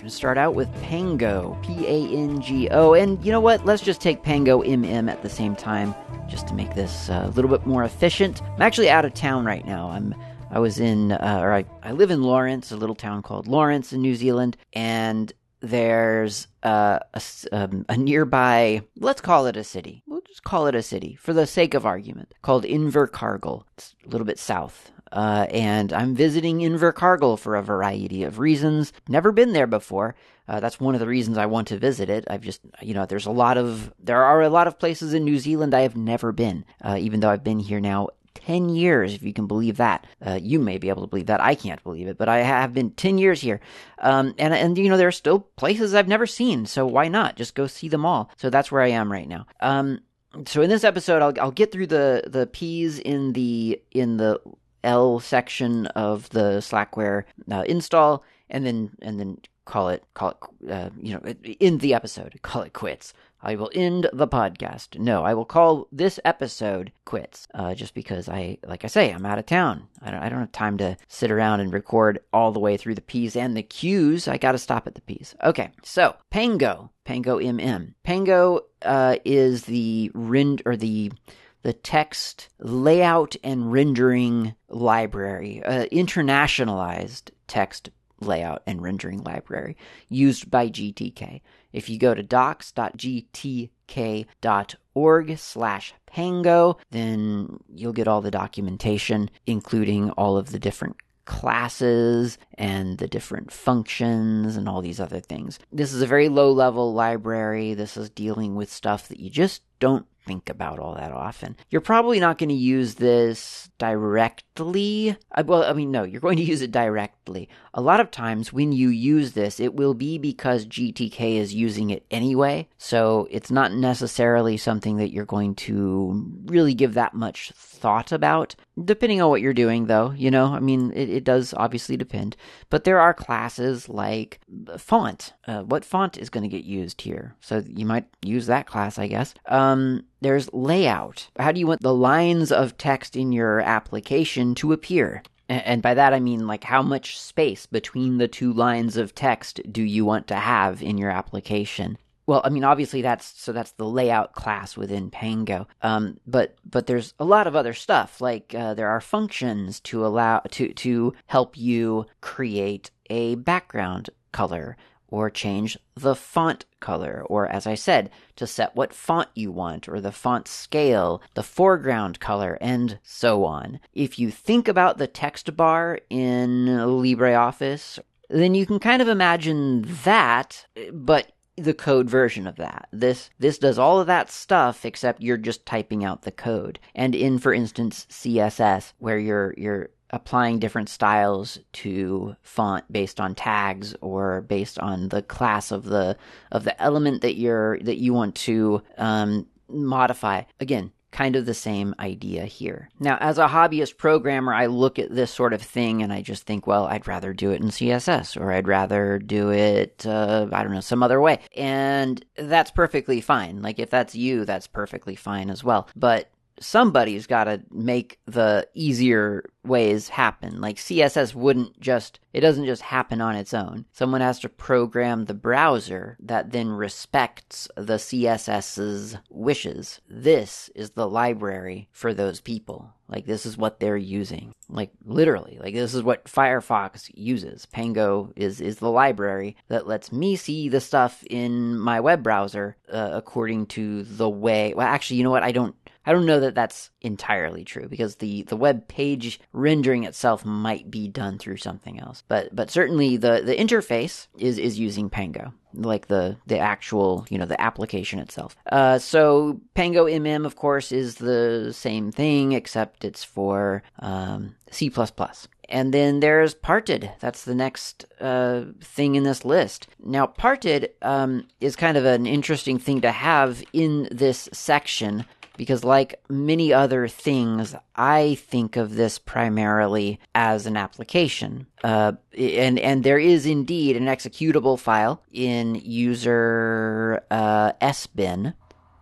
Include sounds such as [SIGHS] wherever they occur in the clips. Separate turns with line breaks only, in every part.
Going to start out with Pango, P A N G O. And you know what? Let's just take Pango MM at the same time just to make this uh, a little bit more efficient. I'm actually out of town right now. I'm I was in, uh, or I, I live in Lawrence, a little town called Lawrence in New Zealand, and there's uh, a, um, a, nearby, let's call it a city. We'll just call it a city for the sake of argument, called Invercargill. It's a little bit south. Uh, and I'm visiting Invercargill for a variety of reasons. Never been there before. Uh, that's one of the reasons I want to visit it. I've just, you know, there's a lot of, there are a lot of places in New Zealand I have never been, uh, even though I've been here now 10 years, if you can believe that. Uh, you may be able to believe that. I can't believe it, but I have been 10 years here. Um, and, and, you know, there are still places I've never seen, so why not? Just go see them all. So that's where I am right now. Um, so in this episode, I'll, I'll get through the, the P's in the, in the L section of the Slackware uh, install, and then, and then call it, call it, uh, you know, in the episode, [LAUGHS] call it quits. I will end the podcast. No, I will call this episode quits. Uh, just because I, like I say, I'm out of town. I don't, I don't have time to sit around and record all the way through the P's and the Q's. I got to stop at the P's. Okay, so Pango, Pango MM. Pango uh, is the rend or the the text layout and rendering library, uh, internationalized text layout and rendering library used by GTK. If you go to docs.gtk.org slash pango, then you'll get all the documentation, including all of the different classes and the different functions and all these other things. This is a very low level library. This is dealing with stuff that you just don't think about all that often. You're probably not going to use this directly. Well, I mean, no, you're going to use it directly. A lot of times when you use this, it will be because GTK is using it anyway. So it's not necessarily something that you're going to really give that much thought about. Depending on what you're doing, though, you know, I mean, it, it does obviously depend. But there are classes like font. Uh, what font is going to get used here? So you might use that class, I guess. Um, there's layout. How do you want the lines of text in your application to appear? And by that I mean like how much space between the two lines of text do you want to have in your application? Well, I mean, obviously that's so that's the layout class within Pango. Um, but but there's a lot of other stuff like uh, there are functions to allow to to help you create a background color or change the font color, or as I said, to set what font you want, or the font scale, the foreground color, and so on. If you think about the text bar in LibreOffice, then you can kind of imagine that, but the code version of that. This this does all of that stuff except you're just typing out the code. And in for instance CSS where you're you're applying different styles to font based on tags or based on the class of the of the element that you're that you want to um, modify. Again, kind of the same idea here. Now, as a hobbyist programmer, I look at this sort of thing and I just think, well, I'd rather do it in CSS or I'd rather do it, uh, I don't know, some other way. And that's perfectly fine. Like, if that's you, that's perfectly fine as well. But somebody's got to make the easier ways happen. Like CSS wouldn't just, it doesn't just happen on its own. Someone has to program the browser that then respects the CSS's wishes. This is the library for those people. Like this is what they're using. Like literally, like this is what Firefox uses. Pango is is the library that lets me see the stuff in my web browser uh, according to the way. Well, actually, you know what? I don't I don't know that that's entirely true because the, the web page rendering itself might be done through something else. But but certainly the, the interface is, is using Pango, like the, the actual, you know, the application itself. Uh, so Pango MM, of course, is the same thing, except it's for um, C++. And then there's parted. That's the next uh, thing in this list. Now, parted um, is kind of an interesting thing to have in this section because like many other things i think of this primarily as an application uh, and and there is indeed an executable file in user uh, sbin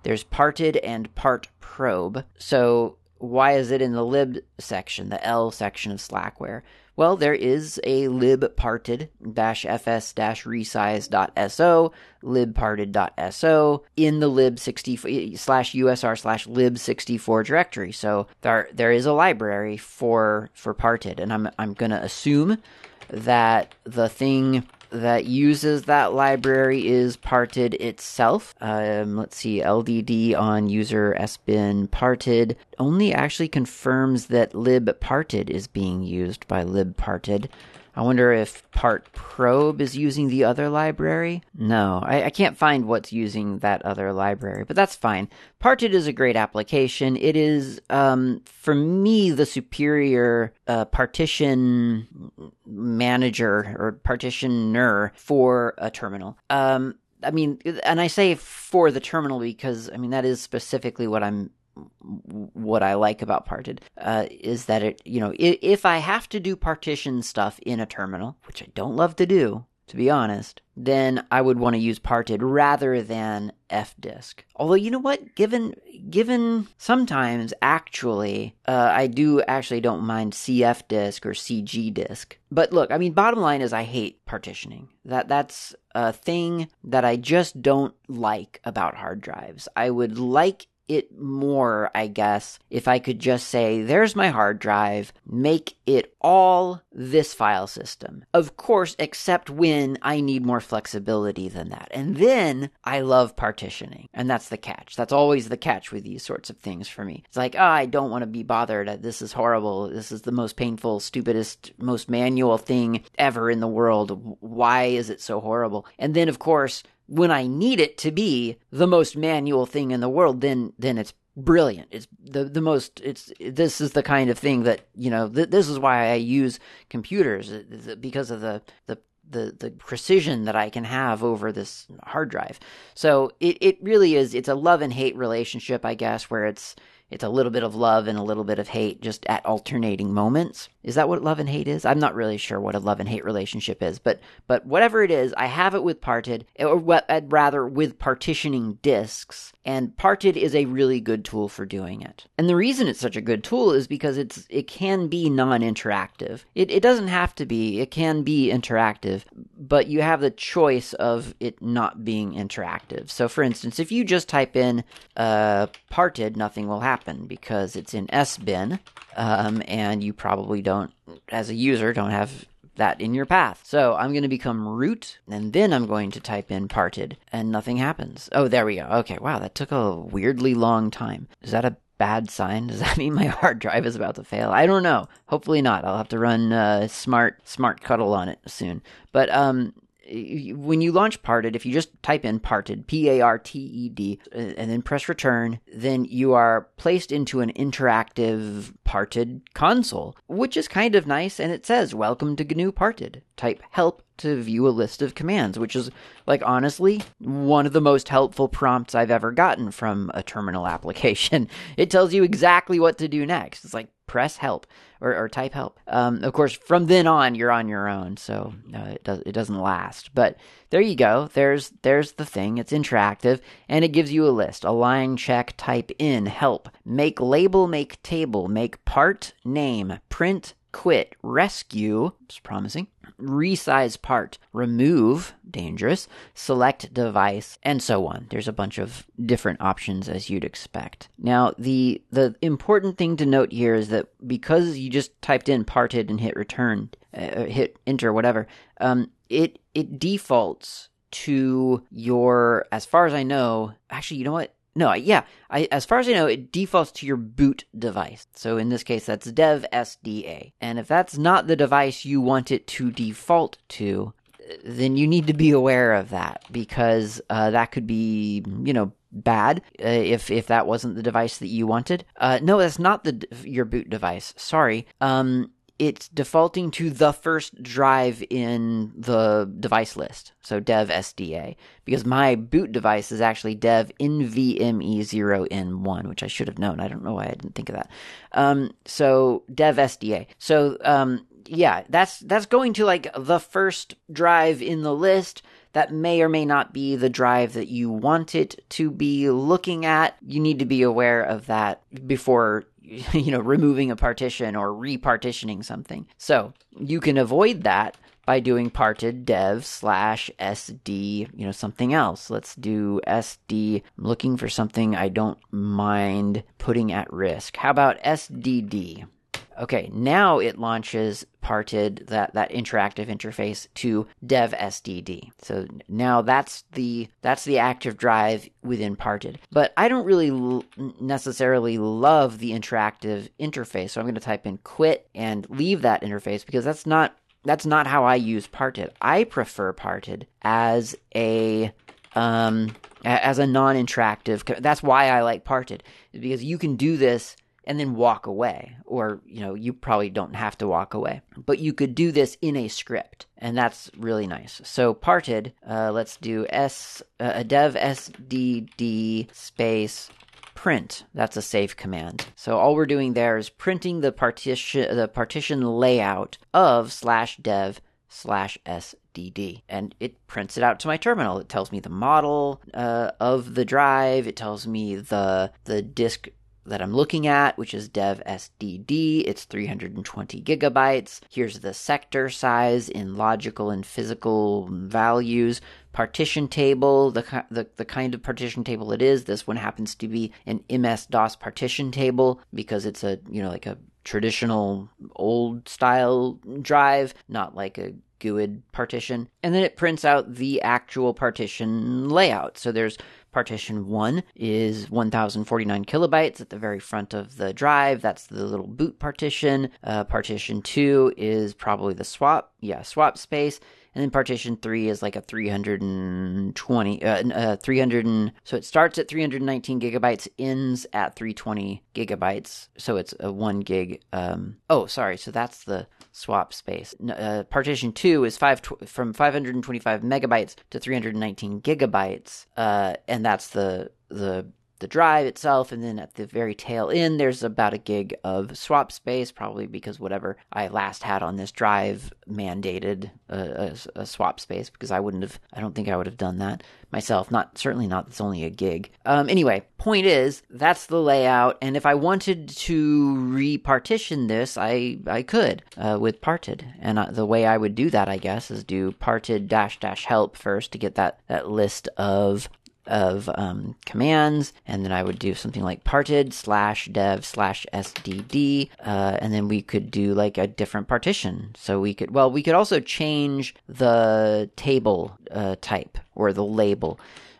there's parted and part probe. So why is it in the lib section the l section of slackware well, there is a libparted fs resize.so, libparted.so in the lib64 slash usr slash lib64 directory. So there there is a library for for parted, and I'm I'm gonna assume that the thing that uses that library is parted itself. Um, let's see, LDD on user sbin parted only actually confirms that libparted is being used by libparted. I wonder if partprobe is using the other library. No, I, I, can't find what's using that other library, but that's fine. Parted is a great application. It is, um, for me, the superior uh, partition manager or partitioner for a terminal. Um, I mean, and I say for the terminal because I mean that is specifically what I'm what I like about Parted uh, is that it, you know, if I have to do partition stuff in a terminal, which I don't love to do, to be honest, then I would want to use parted rather than fdisk. Although you know what, given given sometimes actually, uh, I do actually don't mind cfdisk or cgdisk. But look, I mean, bottom line is I hate partitioning. That that's a thing that I just don't like about hard drives. I would like it more, I guess, if I could just say, there's my hard drive, make it all this file system. Of course, except when I need more flexibility than that. And then I love partitioning. And that's the catch. That's always the catch with these sorts of things for me. It's like, oh, I don't want to be bothered. This is horrible. This is the most painful, stupidest, most manual thing ever in the world. Why is it so horrible? And then, of course, when I need it to be the most manual thing in the world, then then it's brilliant. It's the the most. It's this is the kind of thing that you know. Th- this is why I use computers uh, because of the the the the precision that I can have over this hard drive. So it it really is. It's a love and hate relationship, I guess, where it's it's a little bit of love and a little bit of hate just at alternating moments. Is that what love and hate is? I'm not really sure what a love and hate relationship is, but but whatever it is, I have it with parted, or rather with partitioning disks, and parted is a really good tool for doing it. And the reason it's such a good tool is because it's it can be non-interactive. It it doesn't have to be. It can be interactive, but you have the choice of it not being interactive. So, for instance, if you just type in uh, parted, nothing will happen because it's in sbin, um, and you probably don't, as a user, don't have that in your path. So I'm going to become root, and then I'm going to type in parted, and nothing happens. Oh, there we go. Okay, wow, that took a weirdly long time. Is that a bad sign? Does [LAUGHS] that mean my hard drive is about to fail? I don't know. Hopefully not. I'll have to run uh, smart cuddle on it soon. But um, when you launch Parted, if you just type in Parted, P A R T E D, uh, and then press return, then you are placed into an interactive Parted console, which is kind of nice. And it says, Welcome to GNU Parted. Type help to view a list of commands, which is, like, honestly, one of the most helpful prompts I've ever gotten from a terminal [LAUGHS] application. It tells you exactly what to do next. It's like, press help or, or type help. Um, of course, from then on, you're on your own, so uh, it does it doesn't last. But there you go. There's there's the thing. It's interactive and it gives you a list. Align, check, type in, help, make label, make table, make part, name, print, quit, rescue, it's promising, resize part, remove, dangerous, select device, and so on. There's a bunch of different options as you'd expect. Now, the the important thing to note here is that because you just typed in parted and hit return, uh, hit enter, whatever, um, it it defaults to your, as far as I know, actually, you know what? No, yeah. I, as far as I know, it defaults to your boot device. So in this case, that's dev SDA. And if that's not the device you want it to default to, then you need to be aware of that because uh, that could be, you know, bad uh, if if that wasn't the device that you wanted. Uh, no, that's not the your boot device. Sorry. Um, it's defaulting to the first drive in the device list. So dev SDA. Because my boot device is actually dev NVMe0N1, which I should have known. I don't know why I didn't think of that. Um, so dev SDA. So, um, yeah, that's that's going to like the first drive in the list that may or may not be the drive that you want it to be looking at. You need to be aware of that before [LAUGHS] you know removing a partition or repartitioning something. So, you can avoid that by doing parted dev slash sd, you know, something else. Let's do sd. I'm looking for something I don't mind putting at risk. How about sdd? Okay, now it launches parted that that interactive interface to dev SDD. So now that's the that's the active drive within parted. But I don't really l- necessarily love the interactive interface. So I'm going to type in quit and leave that interface because that's not that's not how I use parted. I prefer parted as a um as a non-interactive. That's why I like parted because you can do this and then walk away. Or, you know, you probably don't have to walk away. But you could do this in a script, and that's really nice. So, parted, uh, let's do s uh, dev sdd space print. That's a save command. So all we're doing there is printing the partition the partition layout of slash dev slash sdd and it prints it out to my terminal it tells me the model uh, of the drive it tells me the the disk that I'm looking at, which is dev SDD. It's 320 gigabytes. Here's the sector size in logical and physical values. Partition table, the, the, the kind of partition table it is. This one happens to be an MS DOS partition table because it's a, you know, like a traditional old style drive, not like a GUID partition. And then it prints out the actual partition layout. So there's Partition 1 is 1049 kilobytes at the very front of the drive. That's the little boot partition. Uh, partition 2 is probably the swap, yeah, swap space. And then partition 3 is like a 320, uh, uh, 300, and, so it starts at 319 gigabytes, ends at 320 gigabytes. So it's a 1 gig. Um, oh, sorry. So that's the swap space. Uh, partition 2 is five tw- from 525 megabytes to 319 gigabytes, uh, and that's the the the drive itself, and then at the very tail end, there's about a gig of swap space, probably because whatever I last had on this drive mandated a, a, a, swap space, because I wouldn't have, I don't think I would have done that myself. Not certainly not. It's only a gig. Um, anyway, point is that's the layout, and if I wanted to repartition this, I I could uh, with parted, and uh, the way I would do that, I guess, is do parted dash dash help first to get that that list of of um, commands, and then I would do something like parted slash dev slash sdd, uh, and then we could do like a different partition. So we could, well, we could also change the table uh, type or the label,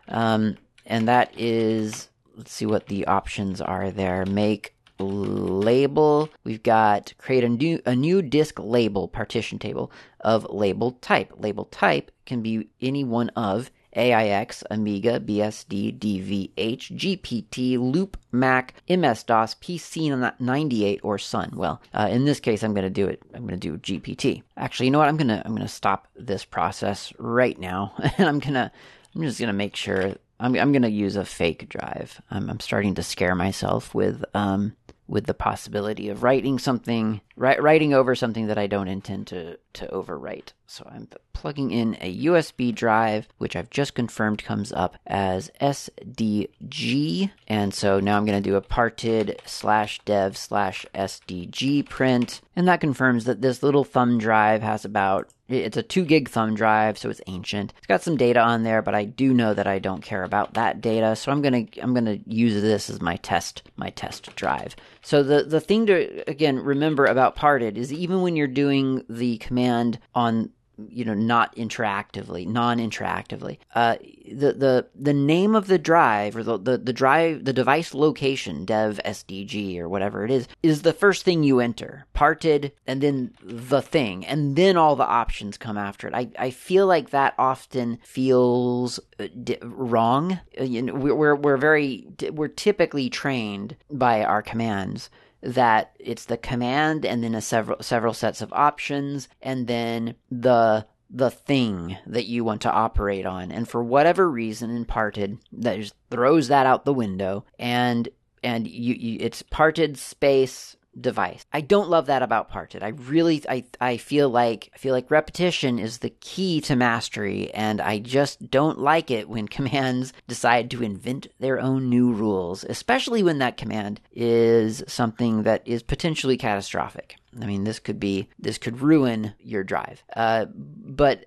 um, and that is, let's see what the options are there. Make label. We've got create a new a new disk label partition table of label type. Label type can be any one of AIX, Amiga, BSD, DVH, GPT, Loop, Mac, MS DOS, PC 98, or Sun. Well, uh, in this case, I'm going to do it. I'm going to do GPT. Actually, you know what? I'm going to I'm going to stop this process right now, [LAUGHS] and I'm gonna I'm just going to make sure. I'm I'm going to use a fake drive. I'm, I'm starting to scare myself with um with the possibility of writing something, writing over something that I don't intend to, to overwrite. So I'm plugging in a USB drive, which I've just confirmed comes up as SDG. And so now I'm going to do a parted slash dev slash SDG print. And that confirms that this little thumb drive has about it's a 2 gig thumb drive, so it's ancient. It's got some data on there, but I do know that I don't care about that data, so I'm going to I'm to use this as my test my test drive. So the the thing to again remember about parted is even when you're doing the command on you know not interactively non-interactively uh, the the the name of the drive or the, the the drive the device location dev sdg or whatever it is is the first thing you enter parted and then the thing and then all the options come after it. I i feel like that often feels uh, wrong. Uh, you know we're we're very we're typically trained by our commands that it's the command and then a several several sets of options and then the the thing that you want to operate on. And for whatever reason in parted, that just throws that out the window and and you, you it's parted space device. I don't love that about parted. I really I I feel like I feel like repetition is the key to mastery and I just don't like it when [LAUGHS] commands decide to invent their own new rules, especially when that command is something that is potentially catastrophic. I mean, this could be this could ruin your drive. Uh, but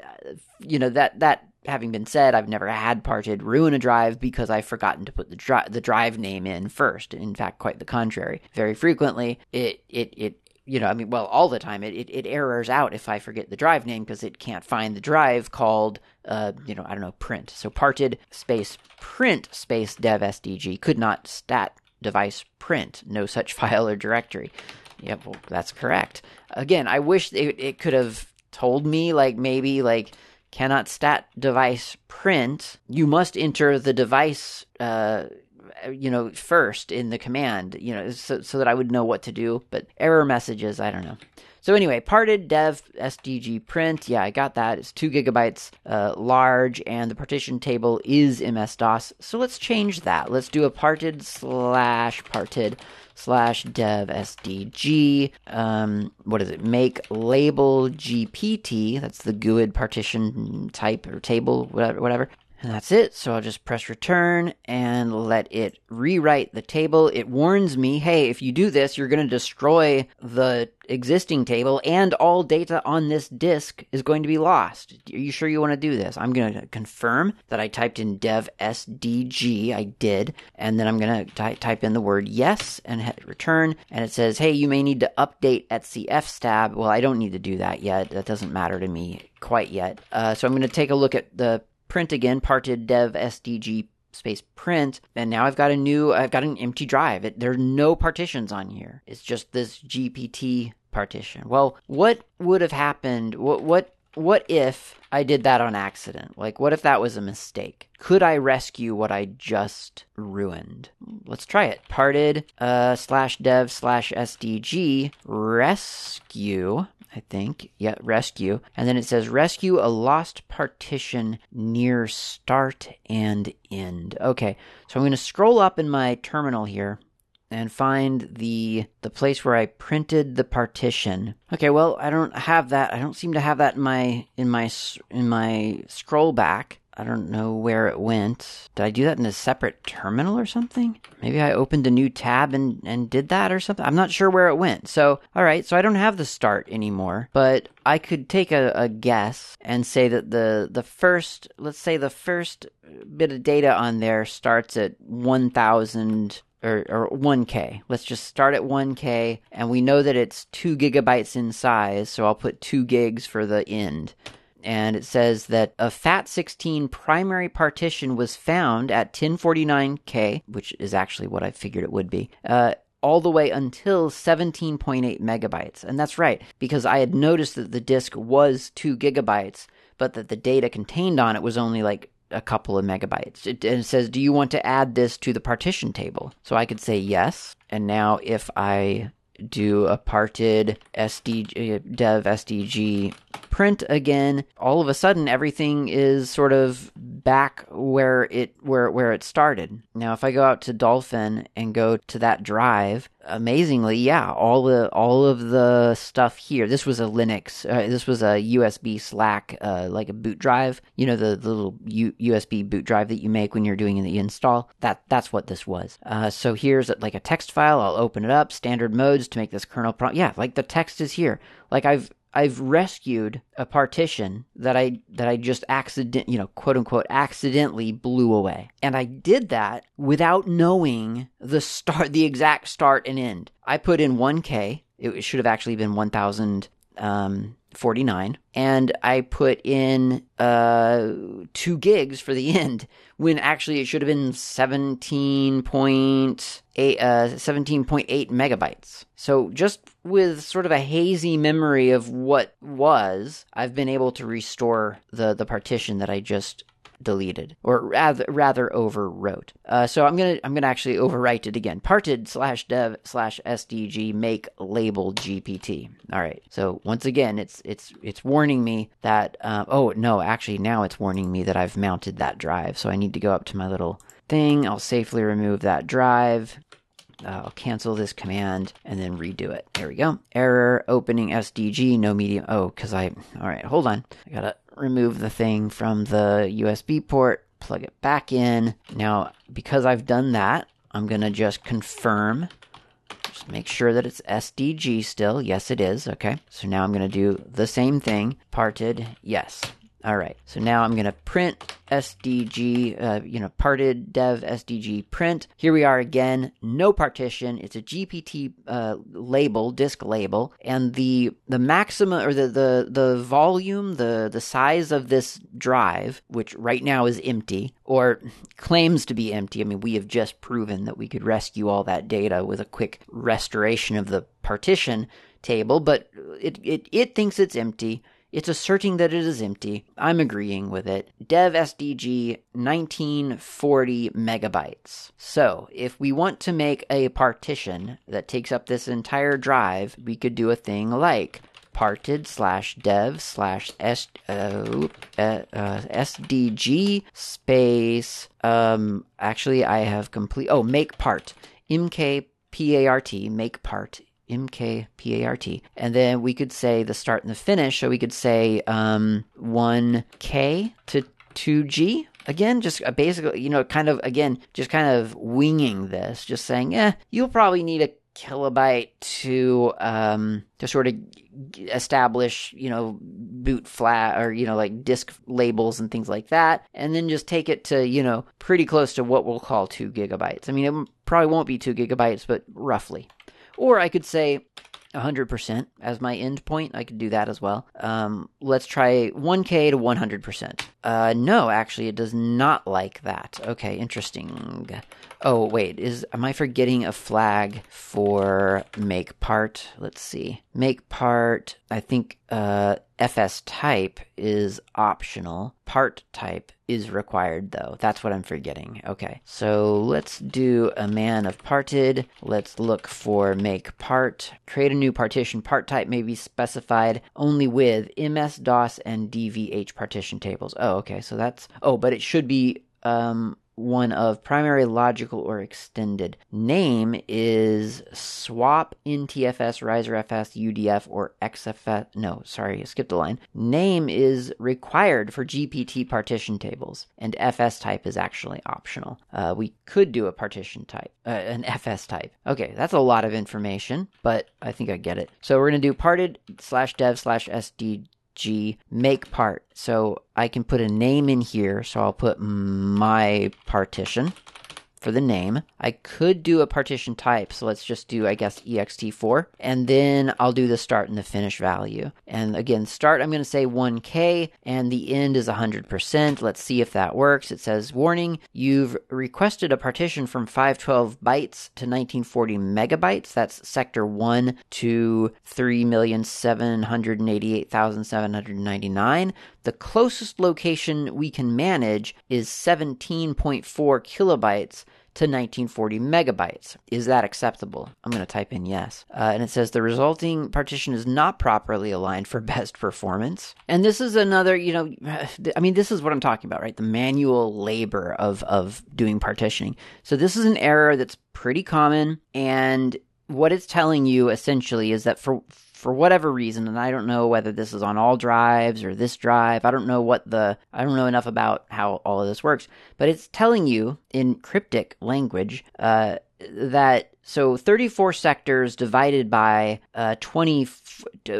you know that that having been said, I've never had parted ruin a drive because I've forgotten to put the dri- the drive name in first. In fact, quite the contrary. Very frequently, it it it you know, I mean, well, all the time it, it, it errors out if I forget the drive name because it can't find the drive called, uh, you know, I don't know, print. So parted space print space dev SDG could not stat device print, no such [LAUGHS] file or directory. Yep, well, that's correct. Again, I wish it, it could have told me, like, maybe, like, cannot stat device print, you must enter the device, uh, you know, first in the command, you know, so, so that I would know what to do. But error messages, I don't know. So anyway, parted dev SDG print. Yeah, I got that. It's two gigabytes uh, large, and the partition table is MS DOS. So let's change that. Let's do a parted slash parted slash dev sdg. Um, what is it? Make label gpt. That's the GUID partition type or table, whatever. whatever. And that's it. So I'll just press return and let it rewrite the table. It warns me, hey, if you do this, you're going to destroy the existing table and all data on this disk is going to be lost. Are you sure you want to do this? I'm going to confirm that I typed in dev sdg. I did. And then I'm going to ty- type in the word yes and hit return. And it says, hey, you may need to update etcfstab. Well, I don't need to do that yet. That doesn't matter to me quite yet. Uh, so I'm going to take a look at the print again, parted dev SDG space print, and now I've got a new, I've got an empty drive. It, there are no partitions on here. It's just this GPT partition. Well, what would have happened? What, what, what if I did that on accident? Like, what if that was a mistake? Could I rescue what I just ruined? Let's try it. Parted uh, slash dev slash SDG rescue I think. Yeah, rescue. And then it says rescue a lost partition near start and end. Okay, so I'm going to scroll up in my terminal here and find the the place where I printed the partition. Okay, well, I don't have that. I don't seem to have that in my in my in my scroll back. I don't know where it went. Did I do that in a separate terminal or something? Maybe I opened a new tab and, and did that or something. I'm not sure where it went. So, all right, so I don't have the start anymore, but I could take a, a guess and say that the, the first, let's say the first bit of data on there starts at 1000 or, or 1K. Let's just start at 1K, and we know that it's 2 gigabytes in size, so I'll put 2 gigs for the end and it says that a FAT16 primary partition was found at 1049K, which is actually what I figured it would be. Uh, all the way until 17.8 megabytes. And that's right, because I had noticed that the disk was 2 gigabytes, but that the data contained on it was only like a couple of megabytes. It, it, says, Do you want to add this to the partition table? So I could say yes. And now if I do a parted SDG, uh, dev SDG print again, all of a sudden everything is sort of back where it where where it started. Now if I go out to Dolphin and go to that drive, amazingly, yeah, all the all of the stuff here. This was a Linux. Uh, this was a USB Slack, uh, like a boot drive. You know the, the little U- USB boot drive that you make when you're doing the install. That that's what this was. Uh, so here's like a text file. I'll open it up. Standard modes to make this kernel prompt. Yeah, like the text is here. Like I've I've rescued a partition that I that I just accident, you know, quote unquote accidentally blew away. And I did that without knowing the start the exact start and end. I put in 1k. It should have actually been 1000 um 49 and I put in uh 2 gigs for the [LAUGHS] end when actually it should have been 17.8 uh 17.8 megabytes. So just with sort of a hazy memory of what was, I've been able to restore the the partition that I just deleted or rather rather overwrote. Uh, so I'm gonna I'm gonna actually overwrite it again. Parted slash dev slash sdg make label gpt. All right. So once again, it's it's it's warning me that uh, oh no, actually now it's warning me that I've mounted that drive. So I need to go up to my little thing. I'll safely remove that drive. I'll cancel this command and then redo it. There we go. Error opening SDG, no medium. Oh, because I. All right, hold on. I gotta remove the thing from the USB port, plug it back in. Now, because I've done that, I'm gonna just confirm. Just make sure that it's SDG still. Yes, it is. Okay. So now I'm gonna do the same thing. Parted. Yes. All right, so now I'm going to print SDG, uh, you know, parted dev SDG print. Here we are again, no partition. It's a GPT uh, label, disk label, and the the maximum or the, the the volume, the the size of this drive, which right now is empty or claims to be empty. I mean, we have just proven that we could rescue all that data with a quick restoration of the partition table, but it it, it thinks it's empty. It's asserting that it is empty. I'm agreeing with it. Dev SDG 1940 megabytes. So, if we want to make a partition that takes up this entire drive, we could do a thing like parted slash dev slash s uh, uh, sdg space um actually i have complete oh make part mk part make part MKPART. And then we could say the start and the finish. So we could say um, 1K to 2G. Again, just uh, basically, you know, kind of, again, just kind of winging this, just saying, eh, you'll probably need a kilobyte to um to sort of establish you know boot flag or you know like disk labels and things like that and then just take it to you know pretty close to what we'll call two gigabytes i mean it probably won't be two gigabytes but roughly or I could say 100% as my end point. I could do that as well. Um, let's try 1K to 100%. Uh, no, actually, it does not like that. Okay, interesting. Oh, wait, is am I forgetting a flag for make part? Let's see. Make part, I think uh, FS type is optional. Part type is required though. That's what I'm forgetting. Okay. So let's do a man of parted. Let's look for make part. Create a new partition. Part type may be specified only with MS DOS and DVH partition tables. Oh, okay. So that's oh, but it should be um one of primary logical or extended. Name is swap NTFS, ReiserFS, UDF, or XFS. No, sorry, I skipped a line. Name is required for GPT partition tables, and FS type is actually optional. Uh, we could do a partition type, uh, an FS type. Okay, that's a lot of information, but I think I get it. So we're going to do parted slash dev slash SD G make part. So I can put a name in here. So I'll put my partition for the name. I could do a partition type, so let's just do, I guess, ext4, and then I'll do the start and the finish value. And again, start, I'm going to say 1k, and the end is 100%. Let's see if that works. It says, warning, you've requested a partition from 512 bytes to 1940 megabytes. That's sector 1 to 3,788,799. The closest location we can manage is 17.4 kilobytes to 1940 megabytes. Is that acceptable? I'm going to type in yes. Uh, and it says the resulting partition is not properly aligned for [LAUGHS] best performance. And this is another, you know, [SIGHS] I mean, this is what I'm talking about, right? The manual labor of, of doing partitioning. So this is an error that's pretty common. And what it's telling you essentially is that for for whatever reason, and I don't know whether this is on all drives or this drive. I don't know what the, I don't know enough about how all of this works, but it's telling you in cryptic language uh, that so 34 sectors divided by uh, 20,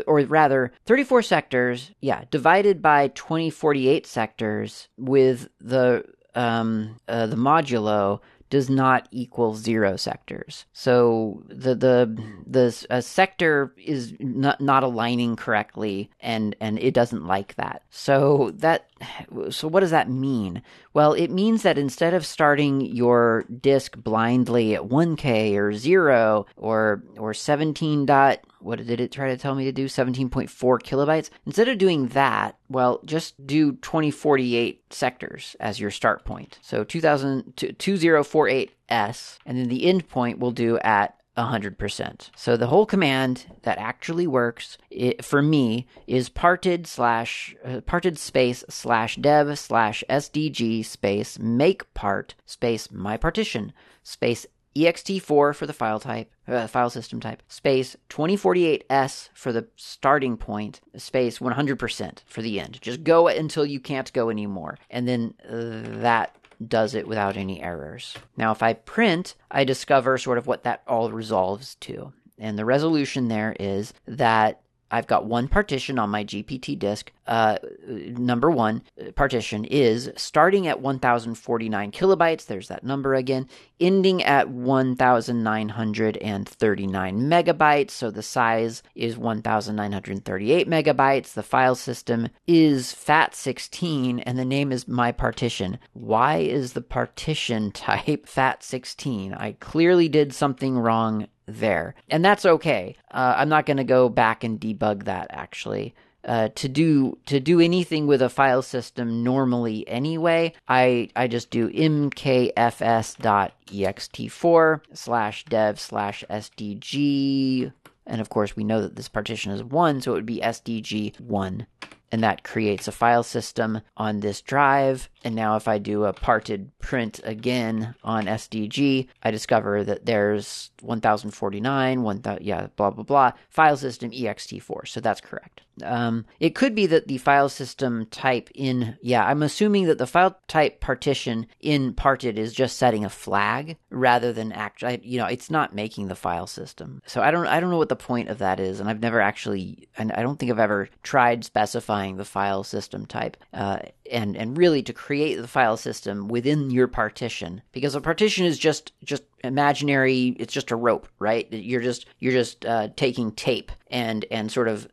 or rather 34 sectors, yeah, divided by 2048 sectors with the um, uh, the modulo does not equal zero sectors. So the the the a sector is not not aligning correctly, and and it doesn't like that. So that [SIGHS] so what does that mean? Well, it means that instead of starting your disk blindly at 1K or zero or or 17 dot what did it try to tell me to do? 17.4 kilobytes? Instead of doing that well just do 2048 sectors as your start point. So 2000 2048s and then the end point we'll do at 100%. So the whole command that actually works it, for me is parted slash uh, parted space slash dev slash sdg space make part space my partition space ext4 for the file type uh, file system type space 2048s for the starting point space 100% for the end just go until you can't go anymore and then uh, that does it without any errors. Now, if I print, I discover sort of what that all resolves to. And the resolution there is that I've got one partition on my GPT disk. Uh, number one partition is starting at 1049 kilobytes. There's that number again. Ending at 1939 megabytes. So the size is 1938 megabytes. The file system is FAT16 and the name is my partition. Why is the partition [LAUGHS] type FAT16? I clearly did something wrong there. And that's okay. Uh, I'm not going to go back and debug that actually. Uh, to do to do anything with a file system normally anyway, I I just do mkfs.ext4 slash dev slash sdg, and of course we know that this partition is one, so it would be sdg one and that creates a file system on this drive. And now if I do a parted print again on SDG, I discover that there's 1049, 1000, yeah, blah, blah, blah, file system ext4. So that's correct. Um, it could be that the file system type in, yeah, I'm assuming that the file type partition in parted is just setting a flag rather than actually, you know, it's not making the file system. So I don't, I don't know what the point of that is, and I've never actually, and I don't think I've ever tried specifying the file system type, uh, and and really to create the file system within your partition because a partition is just just imaginary it's just a rope right? You're just you're just uh, taking tape and and sort of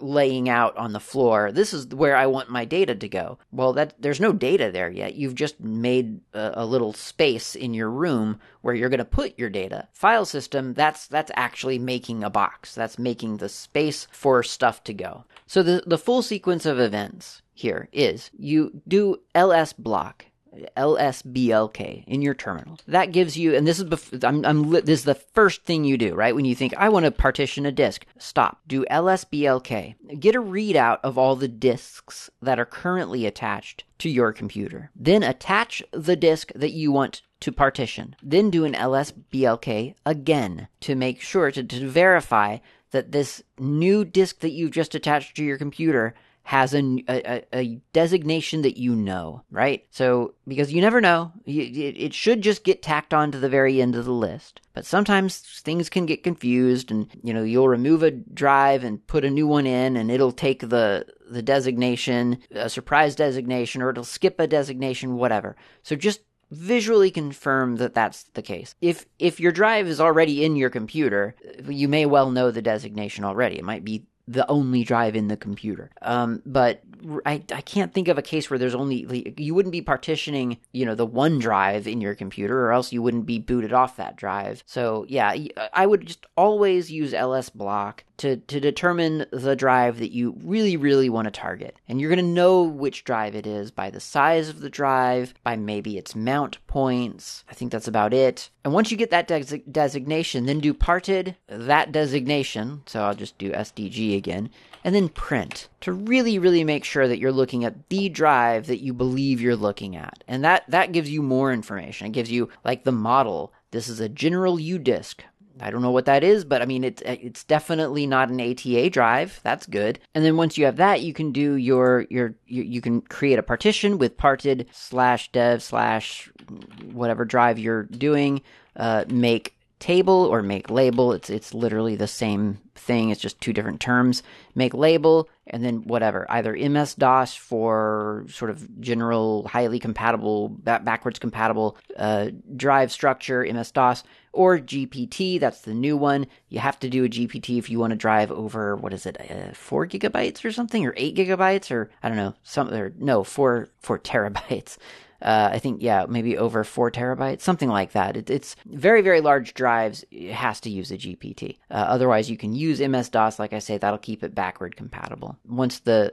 laying out on the floor. This is where i want my data to go. Well that there's no data there yet. You've just made a, a little space in your room where you're going to put your data. File system that's that's actually making a box. That's making the space for stuff to go. So the the full sequence of events here is you do ls block LSBLK in your terminal. That gives you, and this is bef- I'm, I'm this is the first thing you do, right? When you think I want to partition a disk, stop. Do LSBLK. Get a readout of all the disks that are currently attached to your computer. Then attach the disk that you want to partition. Then do an LSBLK again to make sure to, to verify that this new disk that you've just attached to your computer has a, a, a, designation that you know, right? So, because you never know, it, should just get tacked on to the very end of the list. But sometimes things can get confused, and you know, you'll remove a drive and put a new one in, and it'll take the the designation, a surprise designation, or it'll skip a designation, whatever. So just visually confirm that that's the case. If if your drive is already in your computer, you may well know the designation already. It might be the only drive in the computer. Um, but I, I can't think of a case where there's only you wouldn't be partitioning you know the one drive in your computer or else you wouldn't be booted off that drive so yeah i would just always use ls block to, to determine the drive that you really really want to target. And you're going to know which drive it is by the size of the drive by maybe its mount points. I think that's about it. And once you get that des- designation then do parted that designation. So i'll just do sdg again. And then print to really really make sure that you're looking at the drive that you believe you're looking at. And that that gives you more information. It gives you like the model. This is a general u disk I don't know what that is, but I mean it's it's definitely not an ATA drive. That's good. And then once you have that, you can do your your you, you can create a partition with parted slash dev slash whatever drive you're doing. Uh, make table or make label. It's it's literally the same thing. It's just two different terms. Make label and then whatever, either MS DOS for sort of general, highly compatible, backwards compatible uh, drive structure, MS DOS, or GPT. That's the new one. You have to do a GPT if you want to drive over what is it, uh, four gigabytes or something, or eight gigabytes, or I don't know, some or no, four four [LAUGHS] terabytes. Uh, I think, yeah, maybe over four terabytes, something like that. It, it's very, very large drives. It has to use a GPT. Uh, otherwise, you can use MS DOS. Like I say, that'll keep it backward compatible. Once the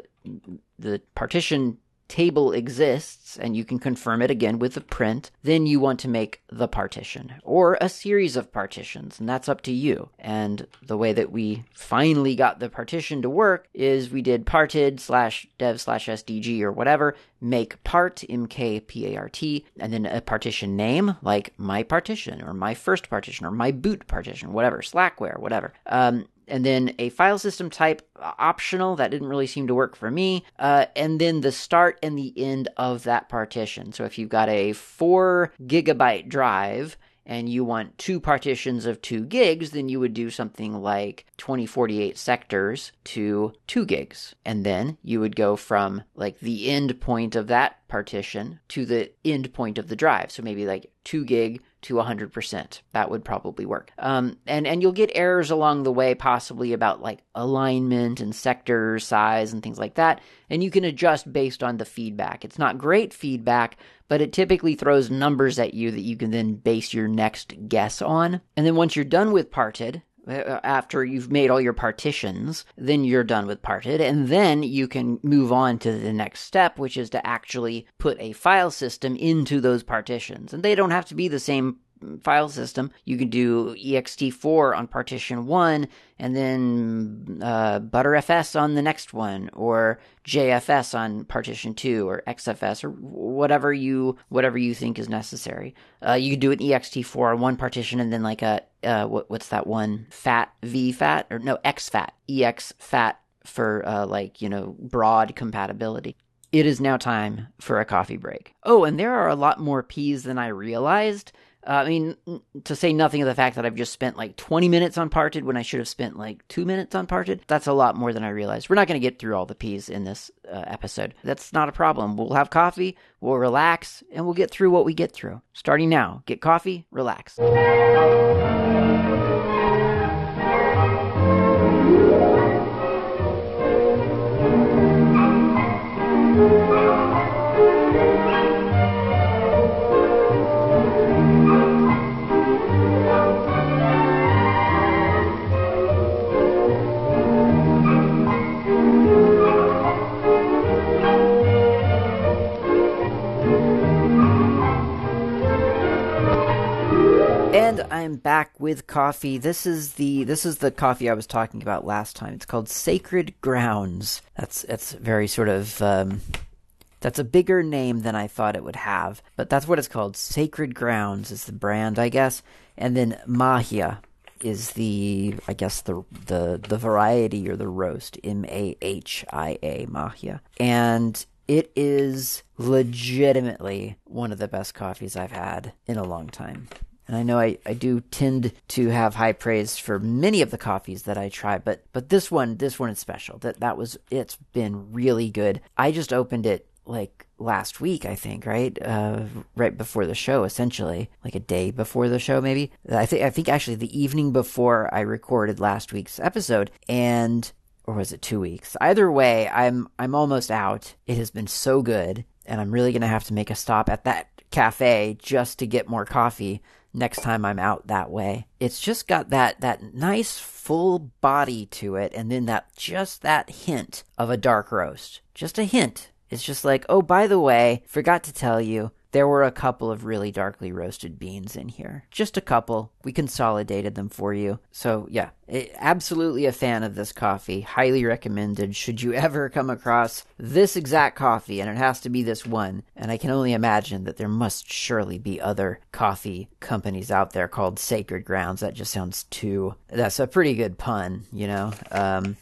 the partition table exists and you can confirm it again with the print, then you want to make the partition or a series of partitions, and that's up to you. And the way that we finally got the partition to work is we did parted slash dev slash SDG or whatever, make part, MKPART, and then a partition name like my partition or my first partition or my boot partition, whatever, Slackware, whatever. Um, and then a file system type optional that didn't really seem to work for me uh, and then the start and the end of that partition so if you've got a four gigabyte drive and you want two partitions of two gigs, then you would do something like 2048 sectors to two gigs. And then you would go from like the end point of that partition to the end point of the drive. So maybe like two gig to 100%. That would probably work. Um, and, and you'll get errors along the way, possibly about like alignment and sector size and things like that. And you can adjust based on the feedback. It's not great feedback, but it typically throws numbers at you that you can then base your next guess on. And then once you're done with parted, Uh, after you've made all your partitions, then you're done with parted, and then you can move on to the next step, which is to actually put a file system into those partitions. And they don't have to be the same file system. You can do ext4 on partition 1 and then uh, btrfs on the next one or jfs on partition 2 or xfs or whatever you whatever you think is necessary. Uh, you can do an ext4 on one partition and then like a uh, what, what's that one fat v fat or no xfat ex fat for uh, like you know broad compatibility it is now time for a coffee break. Oh, and there are a lot more P's than I realized. Uh, I mean, to say nothing of the fact that I've just spent like 20 minutes on parted when I should have spent like two minutes on parted. That's a lot more than I realized. We're not going to get through all the P's in this uh, episode. That's not a problem. We'll have coffee, we'll relax, and we'll get through what we get through. Starting now, get coffee, relax. I'm back with coffee. This is the this is the coffee I was talking about last time. It's called Sacred Grounds. That's that's very sort of um, that's a bigger name than I thought it would have, but that's what it's called. Sacred Grounds is the brand, I guess, and then Mahia is the I guess the the the variety or the roast M A H I A Mahia, and it is legitimately one of the best coffees I've had in a long time. And I know I, I do tend to have high praise for many of the coffees that I try, but but this one this one is special. That that was it's been really good. I just opened it like last week, I think, right? Uh, right before the show, essentially, like a day before the show, maybe. I think I think actually the evening before I recorded last week's episode, and or was it two weeks? Either way, I'm I'm almost out. It has been so good, and I'm really gonna have to make a stop at that cafe just to get more coffee next time I'm out that way. It's just got that that nice full body to it and then that just that hint of a dark roast. Just a hint. It's just like, "Oh, by the way, forgot to tell you, there were a couple of really darkly roasted beans in here. Just a couple. We consolidated them for you. So, yeah, it, absolutely a fan of this coffee. Highly recommended. Should you [LAUGHS] ever come across this exact coffee, and it has to be this one, and I can only imagine that there must surely be other coffee companies out there called Sacred Grounds. That just sounds too. That's a pretty good pun, you know? Um,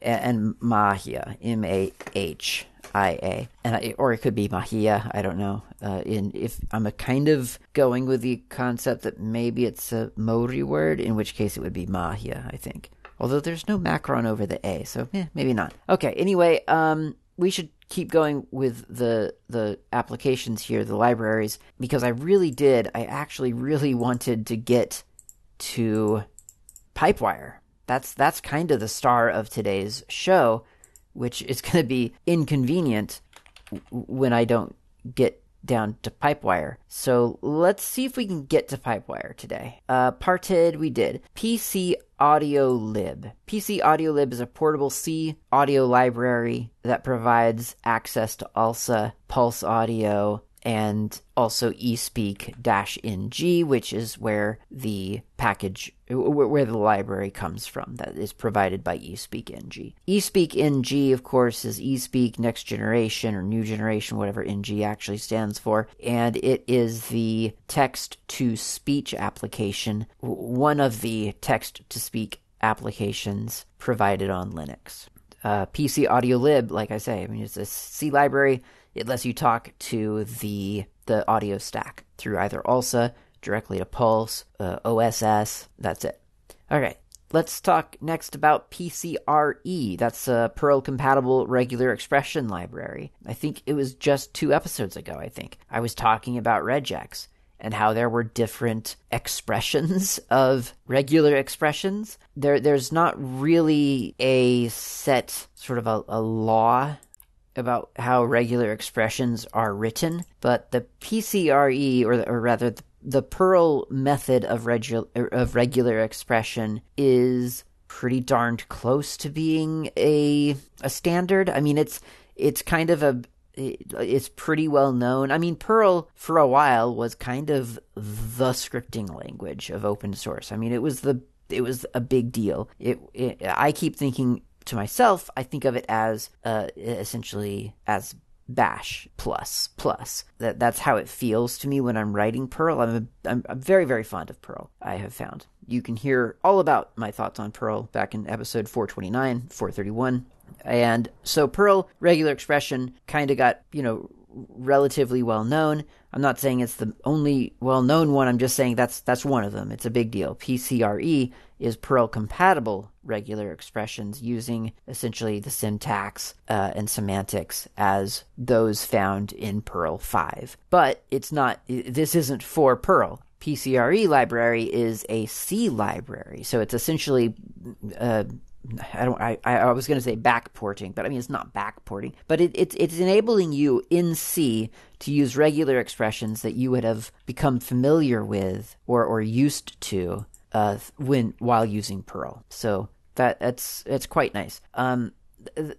and, and Mahia, M A H IA, and I, or it could be Mahia. I don't know. Uh, in if I'm a kind of going with the concept that maybe it's a Maori word, in which case it would be Mahia. I think. Although there's no macron over the A, so eh, maybe not. Okay. Anyway, um, we should keep going with the the applications here, the libraries, because I really did. I actually really [LAUGHS] wanted to get to Pipewire. That's that's kind of the star of today's show, which is [LAUGHS] going to be inconvenient when I don't get down to Pipewire. So let's see if we can get to Pipewire today. Uh, parted, we did. PC Audio Lib. PC Audio Lib is a portable C audio library that provides access to ALSA, Pulse Audio, and also eSpeak-ng, which is where the package, where the library comes from, that is provided by eSpeak-ng. eSpeak-ng, of course, is eSpeak Next Generation or New Generation, whatever ng actually stands for, and it is the text-to-speech application, one of the text-to-speak applications provided on Linux. Uh, PC Audio Lib, like I say, I mean, it's a C library it lets you talk to the the audio stack through either ALSA, directly to Pulse, uh, OSS. That's it. Okay, let's talk next about PCRE. That's a Perl compatible regular expression library. I think it was just two episodes ago, I think. I was talking about regex and how there were different expressions [LAUGHS] of regular expressions. There, there's not really a set sort of a, a law about how regular expressions are written, but the PCRE, or, or rather, the, the Perl method of, regu- of regular expression is pretty darned close to being a a standard. I mean, it's it's kind of a it's pretty well known. I mean, Perl for a while was kind of the scripting language of open source. I mean, it was the it was a big deal. It, it I keep thinking to myself, I think of it as uh, essentially as bash plus plus. That that's how it feels to me when i'm writing perl I'm, a, I'm i'm very very fond of perl i have found. You can hear all about my thoughts on perl back in episode 429 431 and so perl regular expression kind of got you know relatively well known i'm not saying it's the only well known one i'm just saying that's that's one of them it's a big deal pcre is Perl compatible regular expressions using essentially the syntax uh, and semantics as those found in Perl 5. But it's not, this isn't for Perl. PCRE library is a C library, so it's essentially uh, I don't. I, I was going to say backporting, but I mean it's not backporting. But it, it's it's enabling you in C to use regular expressions that you would have become familiar with or or used to uh, when while using Perl. So that that's it's quite nice. Um,